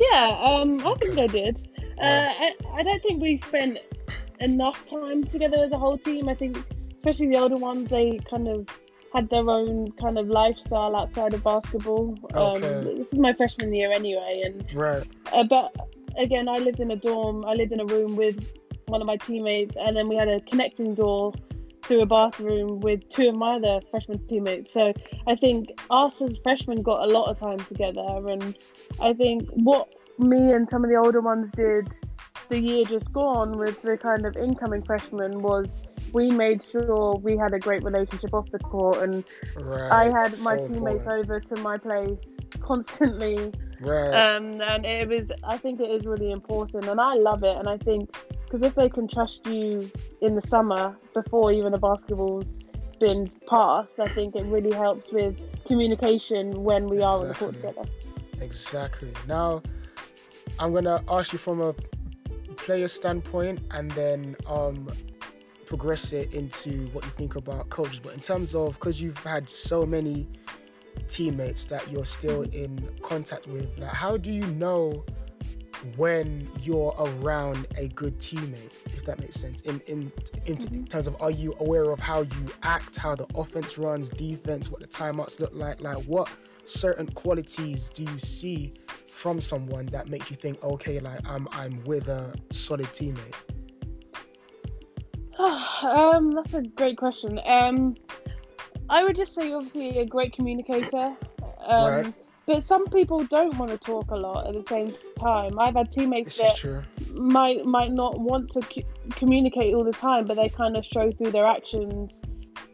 Yeah, um, I think they did. Uh. I, I don't think we spent enough time together as a whole team. I think, especially the older ones, they kind of had their own kind of lifestyle outside of basketball. Um, this is my freshman year anyway, and Right. uh, but again, I lived in a dorm. I lived in a room with one of my teammates, and then we had a connecting door through a bathroom with two of my other freshman teammates. So I think us as freshmen got a lot of time together, and I think what me and some of the older ones did the year just gone with the kind of incoming freshmen was we made sure we had a great relationship off the court and Right. I had my So teammates important. over to my place constantly Right. um, and it was i think it is really important and i love it and i think because if they can trust you in the summer before even the basketball's been passed i think it really helps with communication when we are on the court together Exactly. Now, I'm gonna ask you from a player standpoint, and then um, progress it into what you think about coaches. But in terms of, because you've had so many teammates that you're still in contact with, like, how do you know when you're around a good teammate? If that makes sense. In in in, in terms of, are you aware of how you act, how the offense runs, defense, what the timeouts look like, like what certain qualities do you see from someone that makes you think, okay, like I'm I'm with a solid teammate? um, that's a great question. Um, I would just say obviously a great communicator. Um, Right. But some people don't want to talk a lot at the same time. I've had teammates This that true. might might not want to c- communicate all the time, but they kind of show through their actions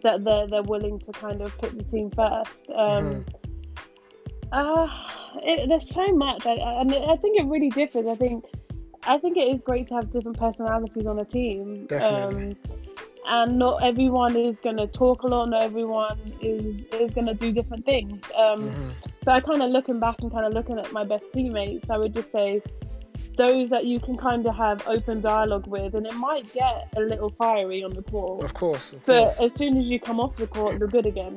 that they're they're willing to kind of put the team first. Um, uh, it, there's so much, I, I, and I think it really differs. I think I think it is great to have different personalities on a team. Definitely. Um, and not everyone is going to talk a lot. Not everyone is is going to do different things. Um, Mhm. so I kind of looking back and kind of looking at my best teammates, I would just say those that you can kind of have open dialogue with, and it might get a little fiery on the court, Of course, of but course. as soon as you come off the court, you're good again.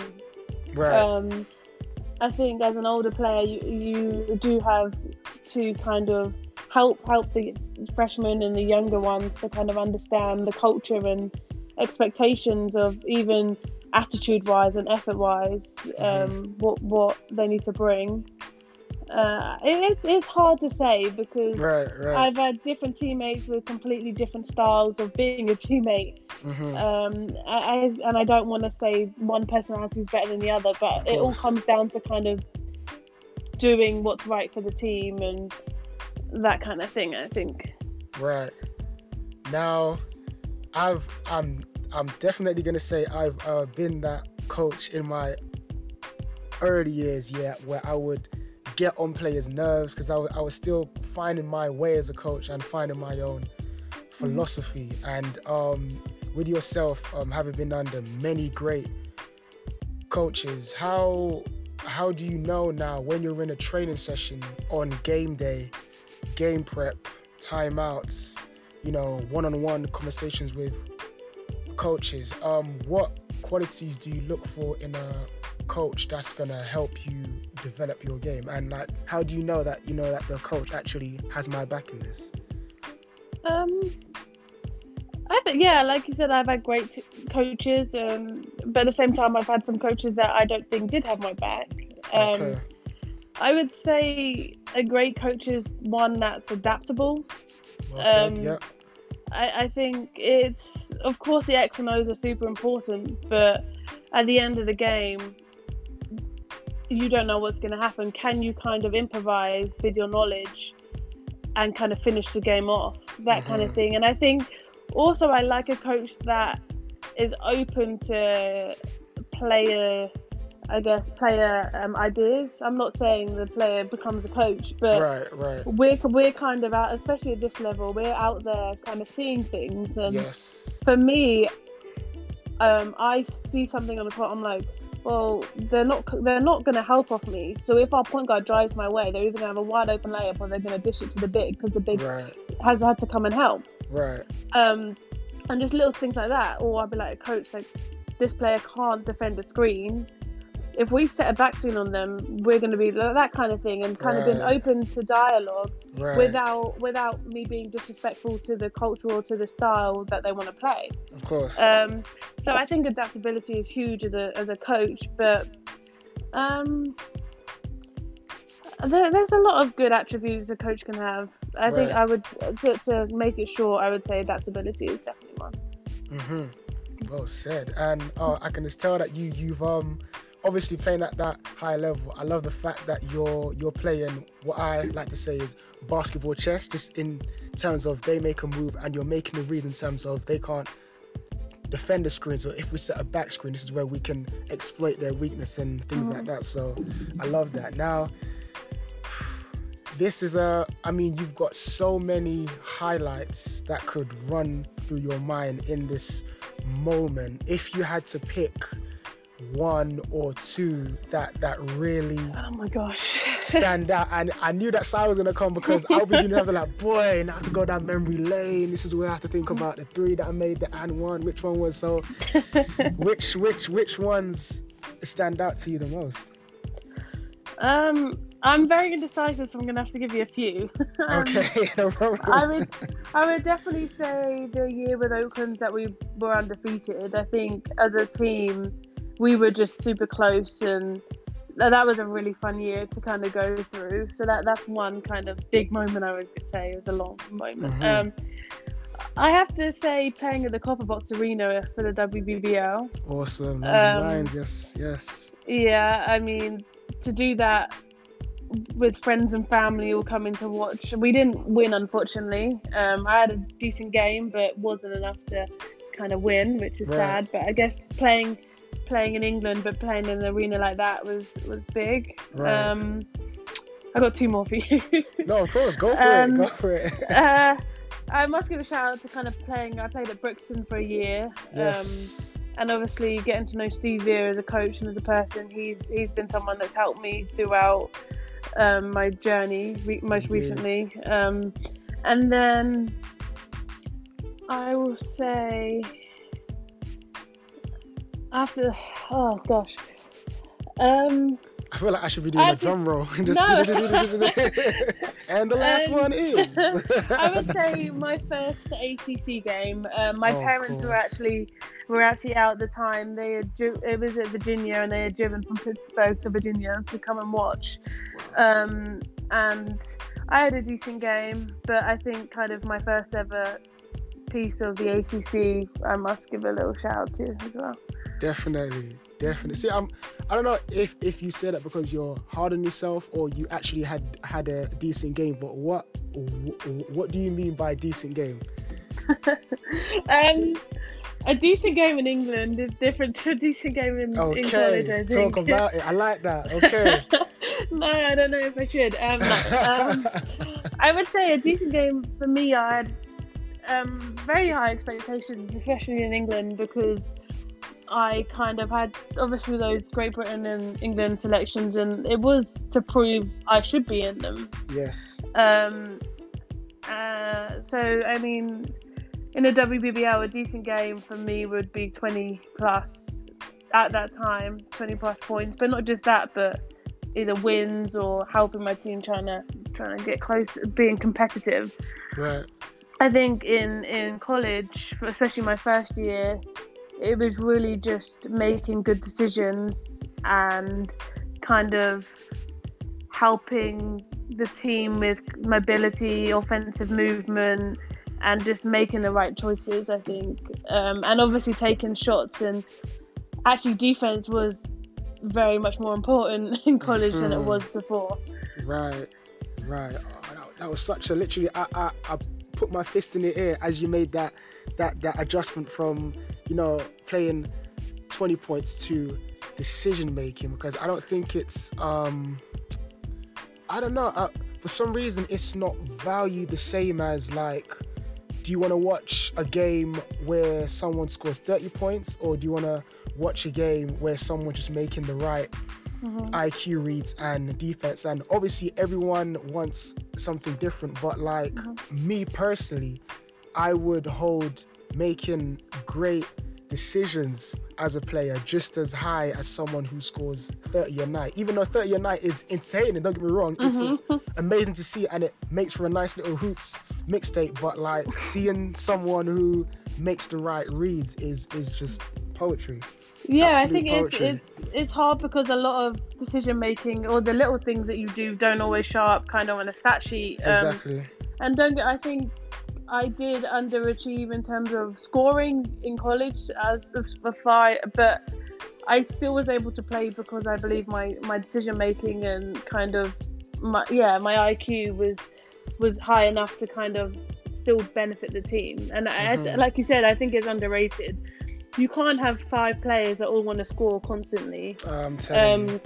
right. Um, I think as an older player, you, you do have to kind of help help the freshmen and the younger ones to kind of understand the culture and expectations of even attitude wise and effort wise um, what what they need to bring. Uh, it, it's it's hard to say because right, right. I've had different teammates with completely different styles of being a teammate Mhm. um, I, I, and I don't want to say one personality is better than the other, but it all comes down to kind of doing what's right for the team and that kind of thing. I think. Right. Now, I've I'm I'm definitely gonna say I've uh, been that coach in my early years, yeah, where I would get on players' nerves because I was still finding my way as a coach and finding my own philosophy. And um, with yourself, um, having been under many great coaches, how how do you know now when you're in a training session on game day, game prep, timeouts, you know, one-on-one conversations with coaches? Um, what qualities do you look for in a coach that's gonna help you develop your game? And like, how do you know that you know that the coach actually has my back in this? Um, I think yeah, like you said, I've had great t- coaches, um, but at the same time, I've had some coaches that I don't think did have my back. Um, Okay. I would say a great coach is one that's adaptable. Well said. um, yeah. I, I think it's of course the X and O's are super important, but at the end of the game, you don't know what's going to happen. Can you kind of improvise with your knowledge and kind of finish the game off? That mm-hmm. kind of mm-hmm. thing. And I think also I like a coach that is open to player I guess, player um, ideas. I'm not saying the player becomes a coach, but right, right. we're we're kind of out, especially at this level, we're out there kind of seeing things. And yes. for me, um, I see something on the court, I'm like, well, they're not they're not going to help off me. So if our point guard drives my way, they're either going to have a wide open layup or they're going to dish it to the big because the big right. has had to come and help. Right. Um, and just little things like that. Or I'd be like, a coach, like this player can't defend a screen if we set a back screen on them, we're going to be that kind of thing, and kind right. of been open to dialogue right. without without me being disrespectful to the culture or to the style that they want to play. Of course. Um, so I think adaptability is huge as a as a coach, but um, there, there's a lot of good attributes a coach can have. I right. think I would to, to make it short, I would say adaptability is definitely one. Mhm. Well said. And oh, I can just tell that you you've um obviously playing at that high level, I love the fact that you're you're playing what I like to say is basketball chess, just in terms of they make a move and you're making a read in terms of they can't defend the screen. So if we set a back screen, this is where we can exploit their weakness and things like that. So I love that. Now this is a I mean you've got so many highlights that could run through your mind in this moment. If you had to pick one or two that that really oh my gosh. stand out. And I knew that side was gonna come because I'll be doing having like boy now I have to go down memory lane. This is where I have to think about the three that I made the and one which one was so which which which ones stand out to you the most? Um I'm very indecisive, so I'm gonna have to give you a few. um, okay, no I would, I would definitely say the year with Oaklands that we were undefeated. I think as a team, we were just super close and that was a really fun year to kind of go through. So that that's one kind of big moment I would say is a long moment. Mm-hmm. Um, I have to say, playing at the Copper Box Arena for the WBBL. Awesome, um, yes, yes. Yeah, I mean, to do that with friends and family all coming to watch. We didn't win, unfortunately. Um, I had a decent game, but wasn't enough to kind of win, which is right. sad. But I guess playing playing in England, but playing in an arena like that was was big. Right. Um, I got two more for you. no, of course, go for um, it. Go for it. uh, I must give a shout out to kind of playing. I played at Brixton for a year. Yes. Um, and obviously, getting to know Steve Veer as a coach and as a person, he's he's been someone that's helped me throughout um, my journey re- most recently. Um, and then I will say after oh gosh um I feel like I should be doing a drum roll. And the last um, one is. I would say my first ACC game. Um, my oh, parents were actually were actually out at the time. They had it was at Virginia, and they had driven from Pittsburgh to Virginia to come and watch. Um, and I had a decent game, but I think kind of my first ever piece of the ACC, I must give a little shout out to as well. Definitely, definitely. See, I'm. I don't know if if you say that because you're hard on yourself or you actually had had a decent game. But what what do you mean by decent game? um, a decent game in England is different to a decent game in, okay. in college. I think. Talk about it. I like that. Okay. no, I don't know if I should. Um, um, I would say a decent game for me. I had um, very high expectations, especially in England, because I kind of had obviously those Great Britain and England selections, and it was to prove I should be in them. Yes. Um. Uh, so I mean, in a WBBL, a decent game for me would be 20 plus at that time, 20 plus points. But not just that, but either wins or helping my team trying to trying to get close, being competitive. Right. I think in in college, especially my first year, it was really just making good decisions and kind of helping the team with mobility, offensive movement, and just making the right choices. I think, um, and obviously taking shots and actually defense was very much more important in college mm-hmm. than it mm-hmm. was before. Right, right. Oh, that, that, was such a literally. I, I, I put my fist in the air as you made that that that adjustment from you know playing 20 points to decision making because I don't think it's um I don't know uh, for some reason it's not valued the same as like do you want to watch a game where someone scores 30 points or do you want to watch a game where someone just making the right mm-hmm. IQ reads and defense and obviously everyone wants something different but like mm-hmm. me personally I would hold making great decisions as a player just as high as someone who scores 30 a night. Even though 30 a night is entertaining, don't get me wrong, mm-hmm. it's, it's, amazing to see and it makes for a nice little hoops mixtape. But like seeing someone who makes the right reads is is just poetry. Yeah, Absolute I think it's, it's it's hard because a lot of decision making or the little things that you do don't always show up kind of on a stat sheet. Um, exactly. And don't get, I think I did underachieve in terms of scoring in college as a fight, but I still was able to play because I believe my, my decision making and kind of my yeah my IQ was was high enough to kind of still benefit the team. And mm-hmm. I, like you said, I think it's underrated. You can't have five players that all want to score constantly. Um, you.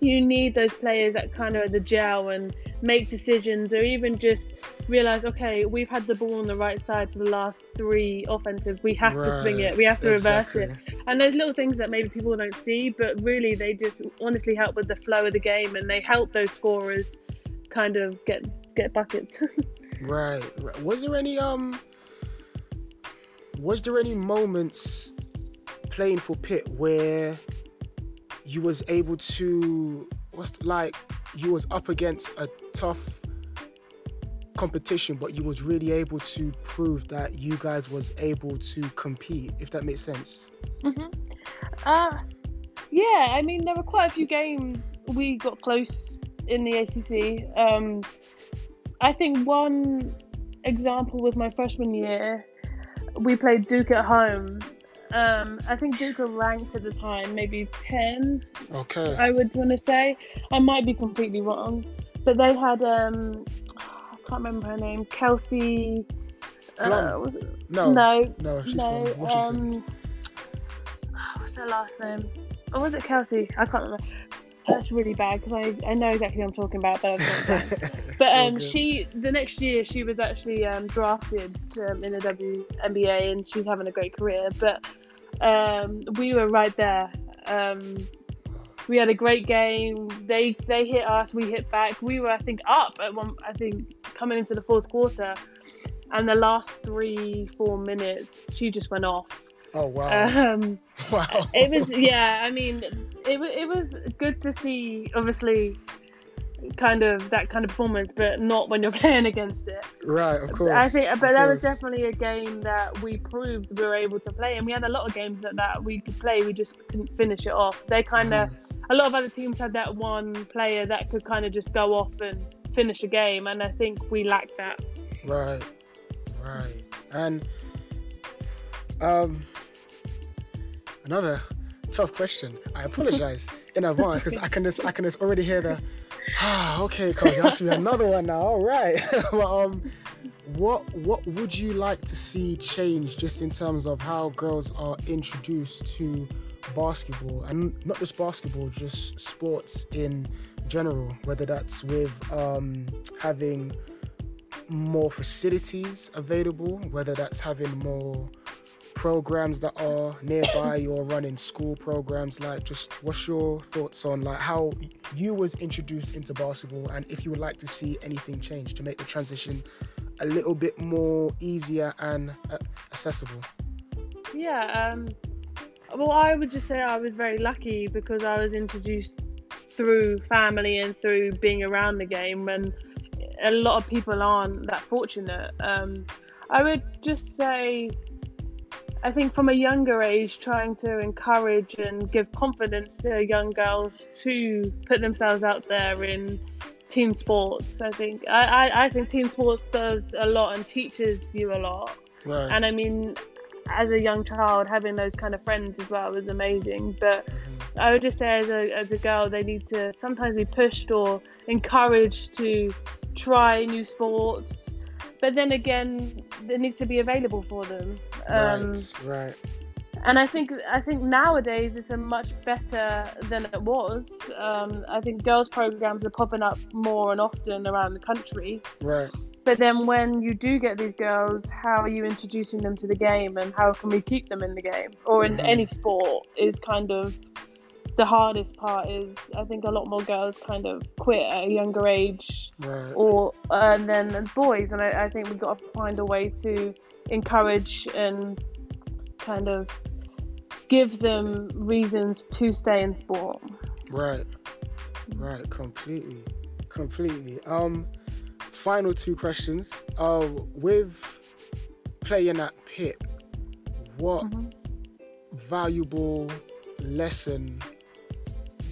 you need those players that kind of the gel and make decisions or even just realize, okay, we've had the ball on the right side for the last three offensive. We have right. to swing it. We have to exactly. reverse it. And those little things that maybe people don't see, but really they just honestly help with the flow of the game and they help those scorers kind of get get buckets. right. Was there any um was there any moments playing for Pitt where you was able to what's like you was up against a tough competition, but you was really able to prove that you guys was able to compete, if that makes sense. Mm-hmm. Uh, yeah, I mean, there were quite a few games we got close in the ACC. Um, I think one example was my freshman year. We played Duke at home. Um, I think Duke were ranked at the time, maybe 10. Okay. I would want to say. I might be completely wrong. But they had um, can't remember her name. Kelsey. Uh, was it? No. No. No, she's no, from Washington. Um, what's her last name? Or was it Kelsey? I can't remember. That's really bad because I, I know exactly what I'm talking about, but But um, she the next year she was actually um, drafted um, in the WNBA and she's having a great career. But um, we were right there. Um, we had a great game. They they hit us, we hit back. We were I think up at one. I think coming into the fourth quarter, and the last three four minutes she just went off. Oh wow! Um, wow! It was yeah. I mean, it it was good to see. Obviously, kind of that kind of performance, but not when you're playing against it. Right, of course. I think, but that was definitely a game that we proved we were able to play, and we had a lot of games that that we could play. We just couldn't finish it off. They kind of, mm. a lot of other teams had that one player that could kind of just go off and finish a game, and I think we lacked that. Right, right, and um, another tough question. I apologize in advance because I can just I can just already hear the okay coach ask me another one now. All right. Well, um what what would you like to see change just in terms of how girls are introduced to basketball? And not just basketball just sports in general whether that's with um, having more facilities available whether that's having more programs that are nearby you're running school programs like just what's your thoughts on like how you was introduced into basketball and if you would like to see anything change to make the transition a little bit more easier and uh, accessible? Yeah um well i would just say i was very lucky because i was introduced through family and through being around the game and a lot of people aren't that fortunate. Um i would just say I think from a younger age, trying to encourage and give confidence to young girls to put themselves out there in team sports. I think I, I, I think team sports does a lot and teaches you a lot. Right. And I mean, as a young child, having those kind of friends as well was amazing. But Mhm. I would just say, as a as a girl, they need to sometimes be pushed or encouraged to try new sports. But then again, it needs to be available for them. Um, right. Right. and I think I think nowadays it's a much better than it was. Um, I think girls programs are popping up more and often around the country. Right. But then when you do get these girls, how are you introducing them to the game, and how can we keep them in the game or in Mhm. any sport? Is kind of the hardest part. Is I think a lot more girls kind of quit at a younger age, Right. or uh, than boys, and I, I think we've got to find a way to encourage and kind of give them reasons to stay in sport. Right. Right. Completely. Completely. Um, final two questions. Uh, with playing at Pitt, what Mhm. valuable lesson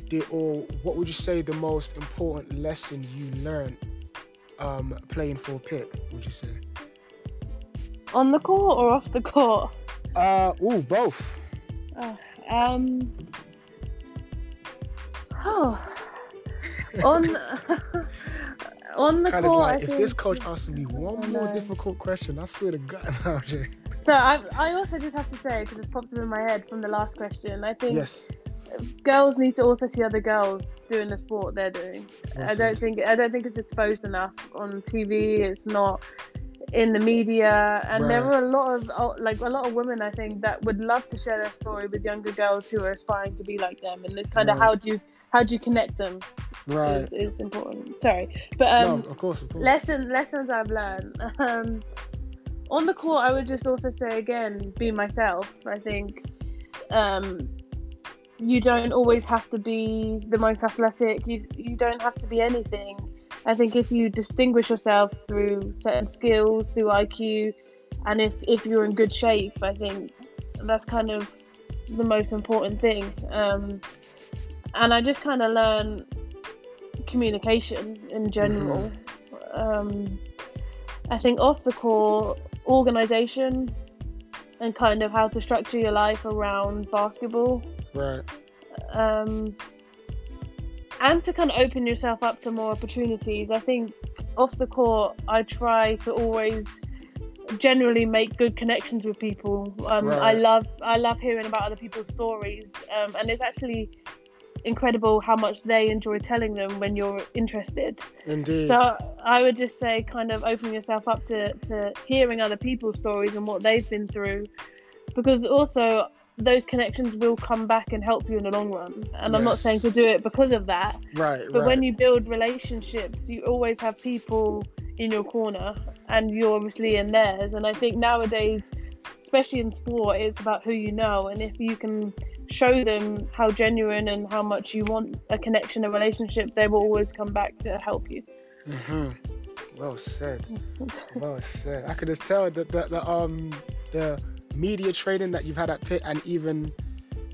did, or what would you say the most important lesson you learned um, playing for Pitt? Would you say? On the court or off the court? Uh, oh, both. Oh, um. Oh. on on the Kind court. like if this coach asks me one Oh, more no. difficult question, I swear to God, no. So I, I also just have to say because it's popped up in my head from the last question. I think yes. Girls need to also see other girls doing the sport they're doing. well I don't think I don't think it's exposed enough on TV. It's not in the media, and there are a lot of oh, like a lot of women I think that would love to share their story with younger girls who are aspiring to be like them. And it's kind of how do you how do you connect them Right. is, is important. Sorry, but um, no, of course, of course. lesson lessons I've learned. Um, on the court, I would just also say again, be myself. I think um, you don't always have to be the most athletic. You you don't have to be anything. I think if you distinguish yourself through certain skills, through IQ, and if if you're in good shape, I think that's kind of the most important thing. Um, and I just kind of learn communication in general. Um, I think off the court, organization and kind of how to structure your life around basketball. Right. Um, and to kind of open yourself up to more opportunities. I think off the court, I try to always generally make good connections with people. Um, I love I love hearing about other people's stories, um, and it's actually incredible how much they enjoy telling them when you're interested. Indeed. So I would just say, kind of open yourself up to, to hearing other people's stories and what they've been through, because also those connections will come back and help you in the long run. And I'm not saying to do it because of that, right. but right. when you build relationships, you always have people in your corner, and you're obviously in theirs. And I think nowadays, especially in sport, it's about who you know, and if you can show them how genuine and how much you want a connection, a relationship, they will always come back to help you. hmm Well said. Well said. I could just tell that the, the um the media training that you've had at Pitt and even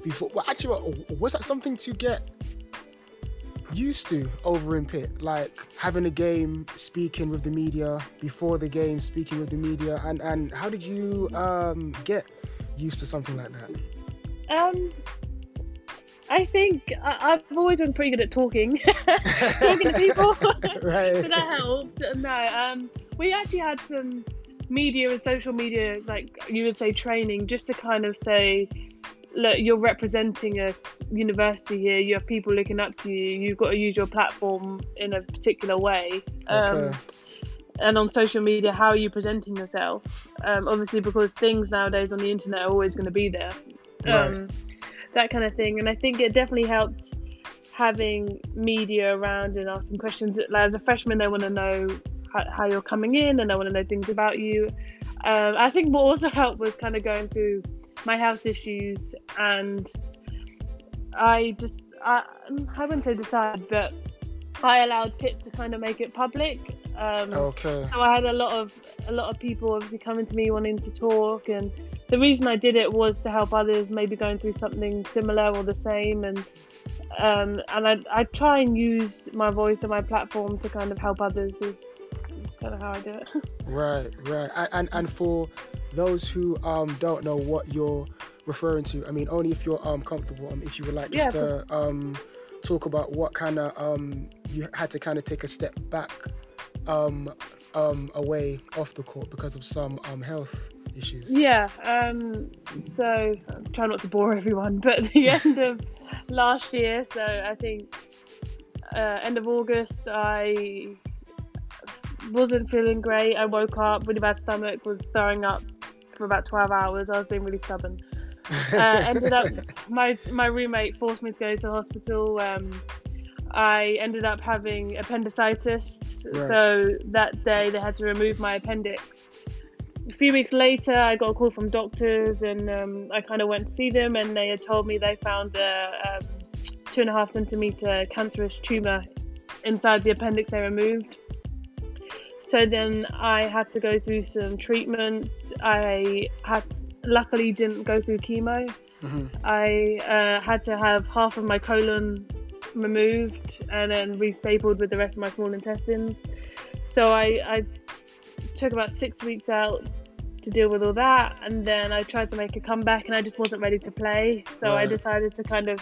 before. Well, actually, was that something to get used to over in Pitt? Like having a game, speaking with the media before the game, speaking with the media, and and how did you um get used to something like that? Um, I think I, I've always been pretty good at talking, talking to people. right. so that helped. No, um, we actually had some media and social media, like you would say, training, just to kind of say, look, you're representing a university here. You have people looking up to you. You've got to use your platform in a particular way. Um, Okay. And on social media, how are you presenting yourself? Um, obviously, because things nowadays on the internet are always going to be there. Um, That kind of thing. And I think it definitely helped having media around and asking questions. Like, as a freshman, they want to know how, how you're coming in and I want to know things about you. Um, I think what also helped was kind of going through my health issues and I just, I, I wouldn't say decide, but I allowed Pitt to kind of make it public. Um, Okay. so I had a lot of a lot of people obviously coming to me wanting to talk, and the reason I did it was to help others maybe going through something similar or the same, and um, and I I try and use my voice and my platform to kind of help others. Kind of how I do it. right, right, and and, and for those who um, don't know what you're referring to, I mean, only if you're um, comfortable, um, if you would like just yeah, to um, talk about what kind of um, you had to kind of take a step back um, um, away off the court because of some um, health issues. Yeah. Um, so I'm trying not to bore everyone, but the end of last year, so I think uh, end of August, I wasn't feeling great. I woke up really bad stomach, was throwing up for about 12 hours. I was being really stubborn. Uh, ended up, my my roommate forced me to go to hospital. Um, I ended up having appendicitis, right. so that day they had to remove my appendix. A few weeks later, I got a call from doctors, and um, I kind of went to see them, and they had told me they found a um, two and a half centimeter cancerous tumor inside the appendix they removed. So then I had to go through some treatment. I had luckily didn't go through chemo. Mm-hmm. I uh, had to have half of my colon removed and then restapled with the rest of my small intestines. So I, I took about six weeks out to deal with all that, and then I tried to make a comeback, and I just wasn't ready to play. So right. I decided to kind of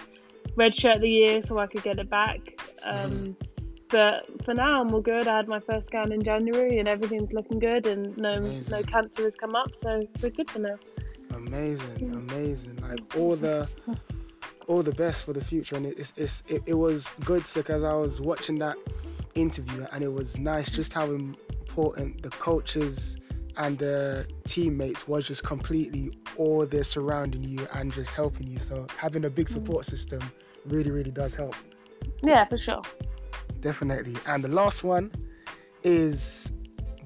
redshirt the year so I could get it back. Um, mm-hmm. But for now, I'm all good. I had my first scan in January, and everything's looking good, and no amazing. no cancer has come up, so we're good for now. Amazing, amazing! Like all the all the best for the future. And it's, it's it, it was good because I was watching that interview and it was nice just how important the coaches and the teammates was just completely all there surrounding you and just helping you. So having a big mm. support system really, really does help. Yeah, for sure. Definitely. And the last one is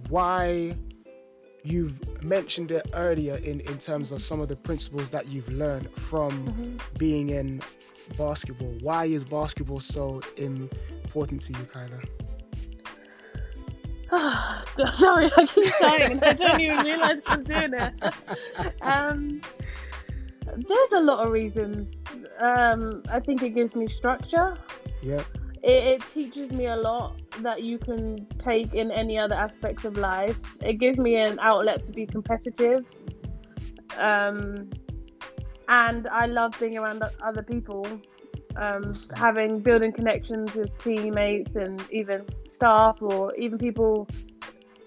why you've mentioned it earlier in, in terms of some of the principles that you've learned from mm-hmm. being in basketball. Why is basketball so important to you, Kyla? Sorry, I keep saying I don't even realize I'm doing it. Um, there's a lot of reasons. Um, I think it gives me structure. Yeah it, it teaches me a lot that you can take in any other aspects of life. It gives me an outlet to be competitive. Um, and I love being around other people, um, having building connections with teammates and even staff or even people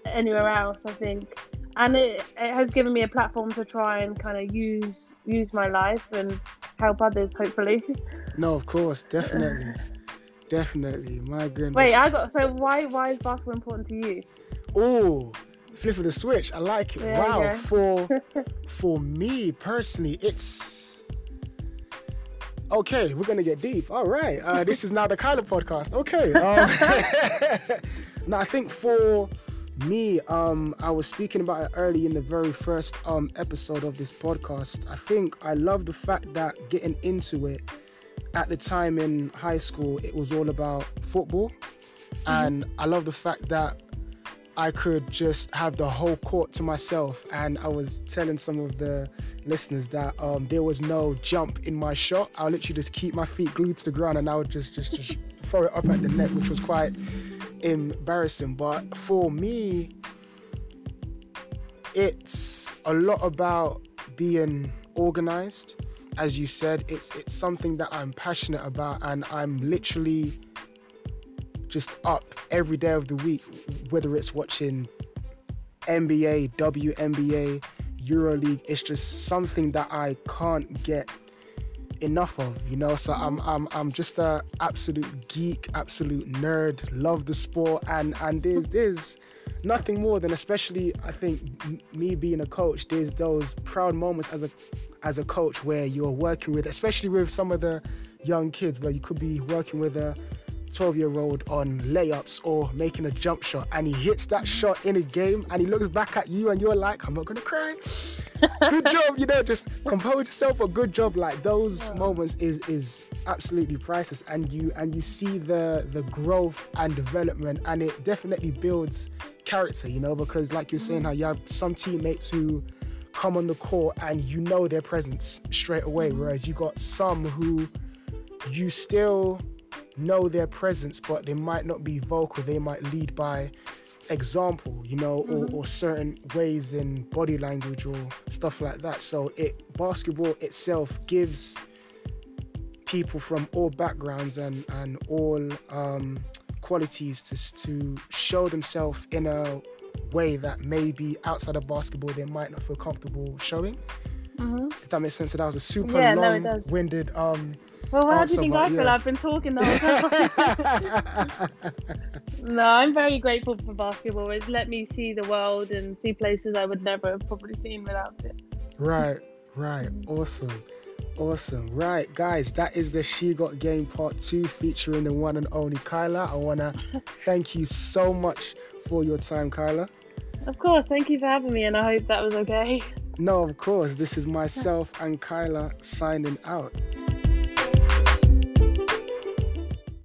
anywhere else. I think, and it, it has given me a platform to try and kind of use use my life and help others. Hopefully. No, of course, definitely. Definitely, my goodness. Wait, I got so why why is basketball important to you? Oh, flip of the switch. I like it. Yeah, wow. Yeah. For for me personally, it's okay. We're gonna get deep. All right. Uh, this is now the Kyla podcast. Okay. Um, now I think for me, um, I was speaking about it early in the very first um episode of this podcast. I think I love the fact that getting into it at the time in high school, it was all about football. Mm-hmm. And I love the fact that I could just have the whole court to myself. And I was telling some of the listeners that um, there was no jump in my shot. I would literally just keep my feet glued to the ground and I would just, just, just throw it up at the net, which was quite embarrassing. But for me, it's a lot about being organized as you said, it's it's something that I'm passionate about, and I'm literally just up every day of the week, whether it's watching NBA, WNBA, EuroLeague. It's just something that I can't get enough of, you know. So I'm I'm I'm just a absolute geek, absolute nerd. Love the sport, and and there's there's nothing more than, especially I think me being a coach. There's those proud moments as a as a coach where you're working with, especially with some of the young kids, where you could be working with a 12 year old on layups or making a jump shot and he hits that shot in a game and he looks back at you and you're like, I'm not gonna cry. good job, you know, just compose yourself a good job. Like those moments is is absolutely priceless and you and you see the the growth and development and it definitely builds character, you know, because like you're saying how you have some teammates who come on the court and you know their presence straight away. Mm-hmm. Whereas you got some who you still know their presence, but they might not be vocal. They might lead by example, you know, Mhm. or, or certain ways in body language or stuff like that. So it basketball itself gives people from all backgrounds and and all um, qualities to to show themselves in a way that maybe outside of basketball they might not feel comfortable showing. hmm If that makes sense. So that was a super Yeah, no, long-winded. Um, Well, how oh, do you think I feel? yeah. I've been talking the whole time. no, I'm very grateful for basketball. It's let me see the world and see places I would never have probably seen without it. Right, right. Awesome. Awesome. Right, guys, that is the She Got Game Part 2 featuring the one and only Kyla. I want to thank you so much for your time, Kyla. Of course, thank you for having me, and I hope that was okay. No, of course, this is myself and Kyla signing out.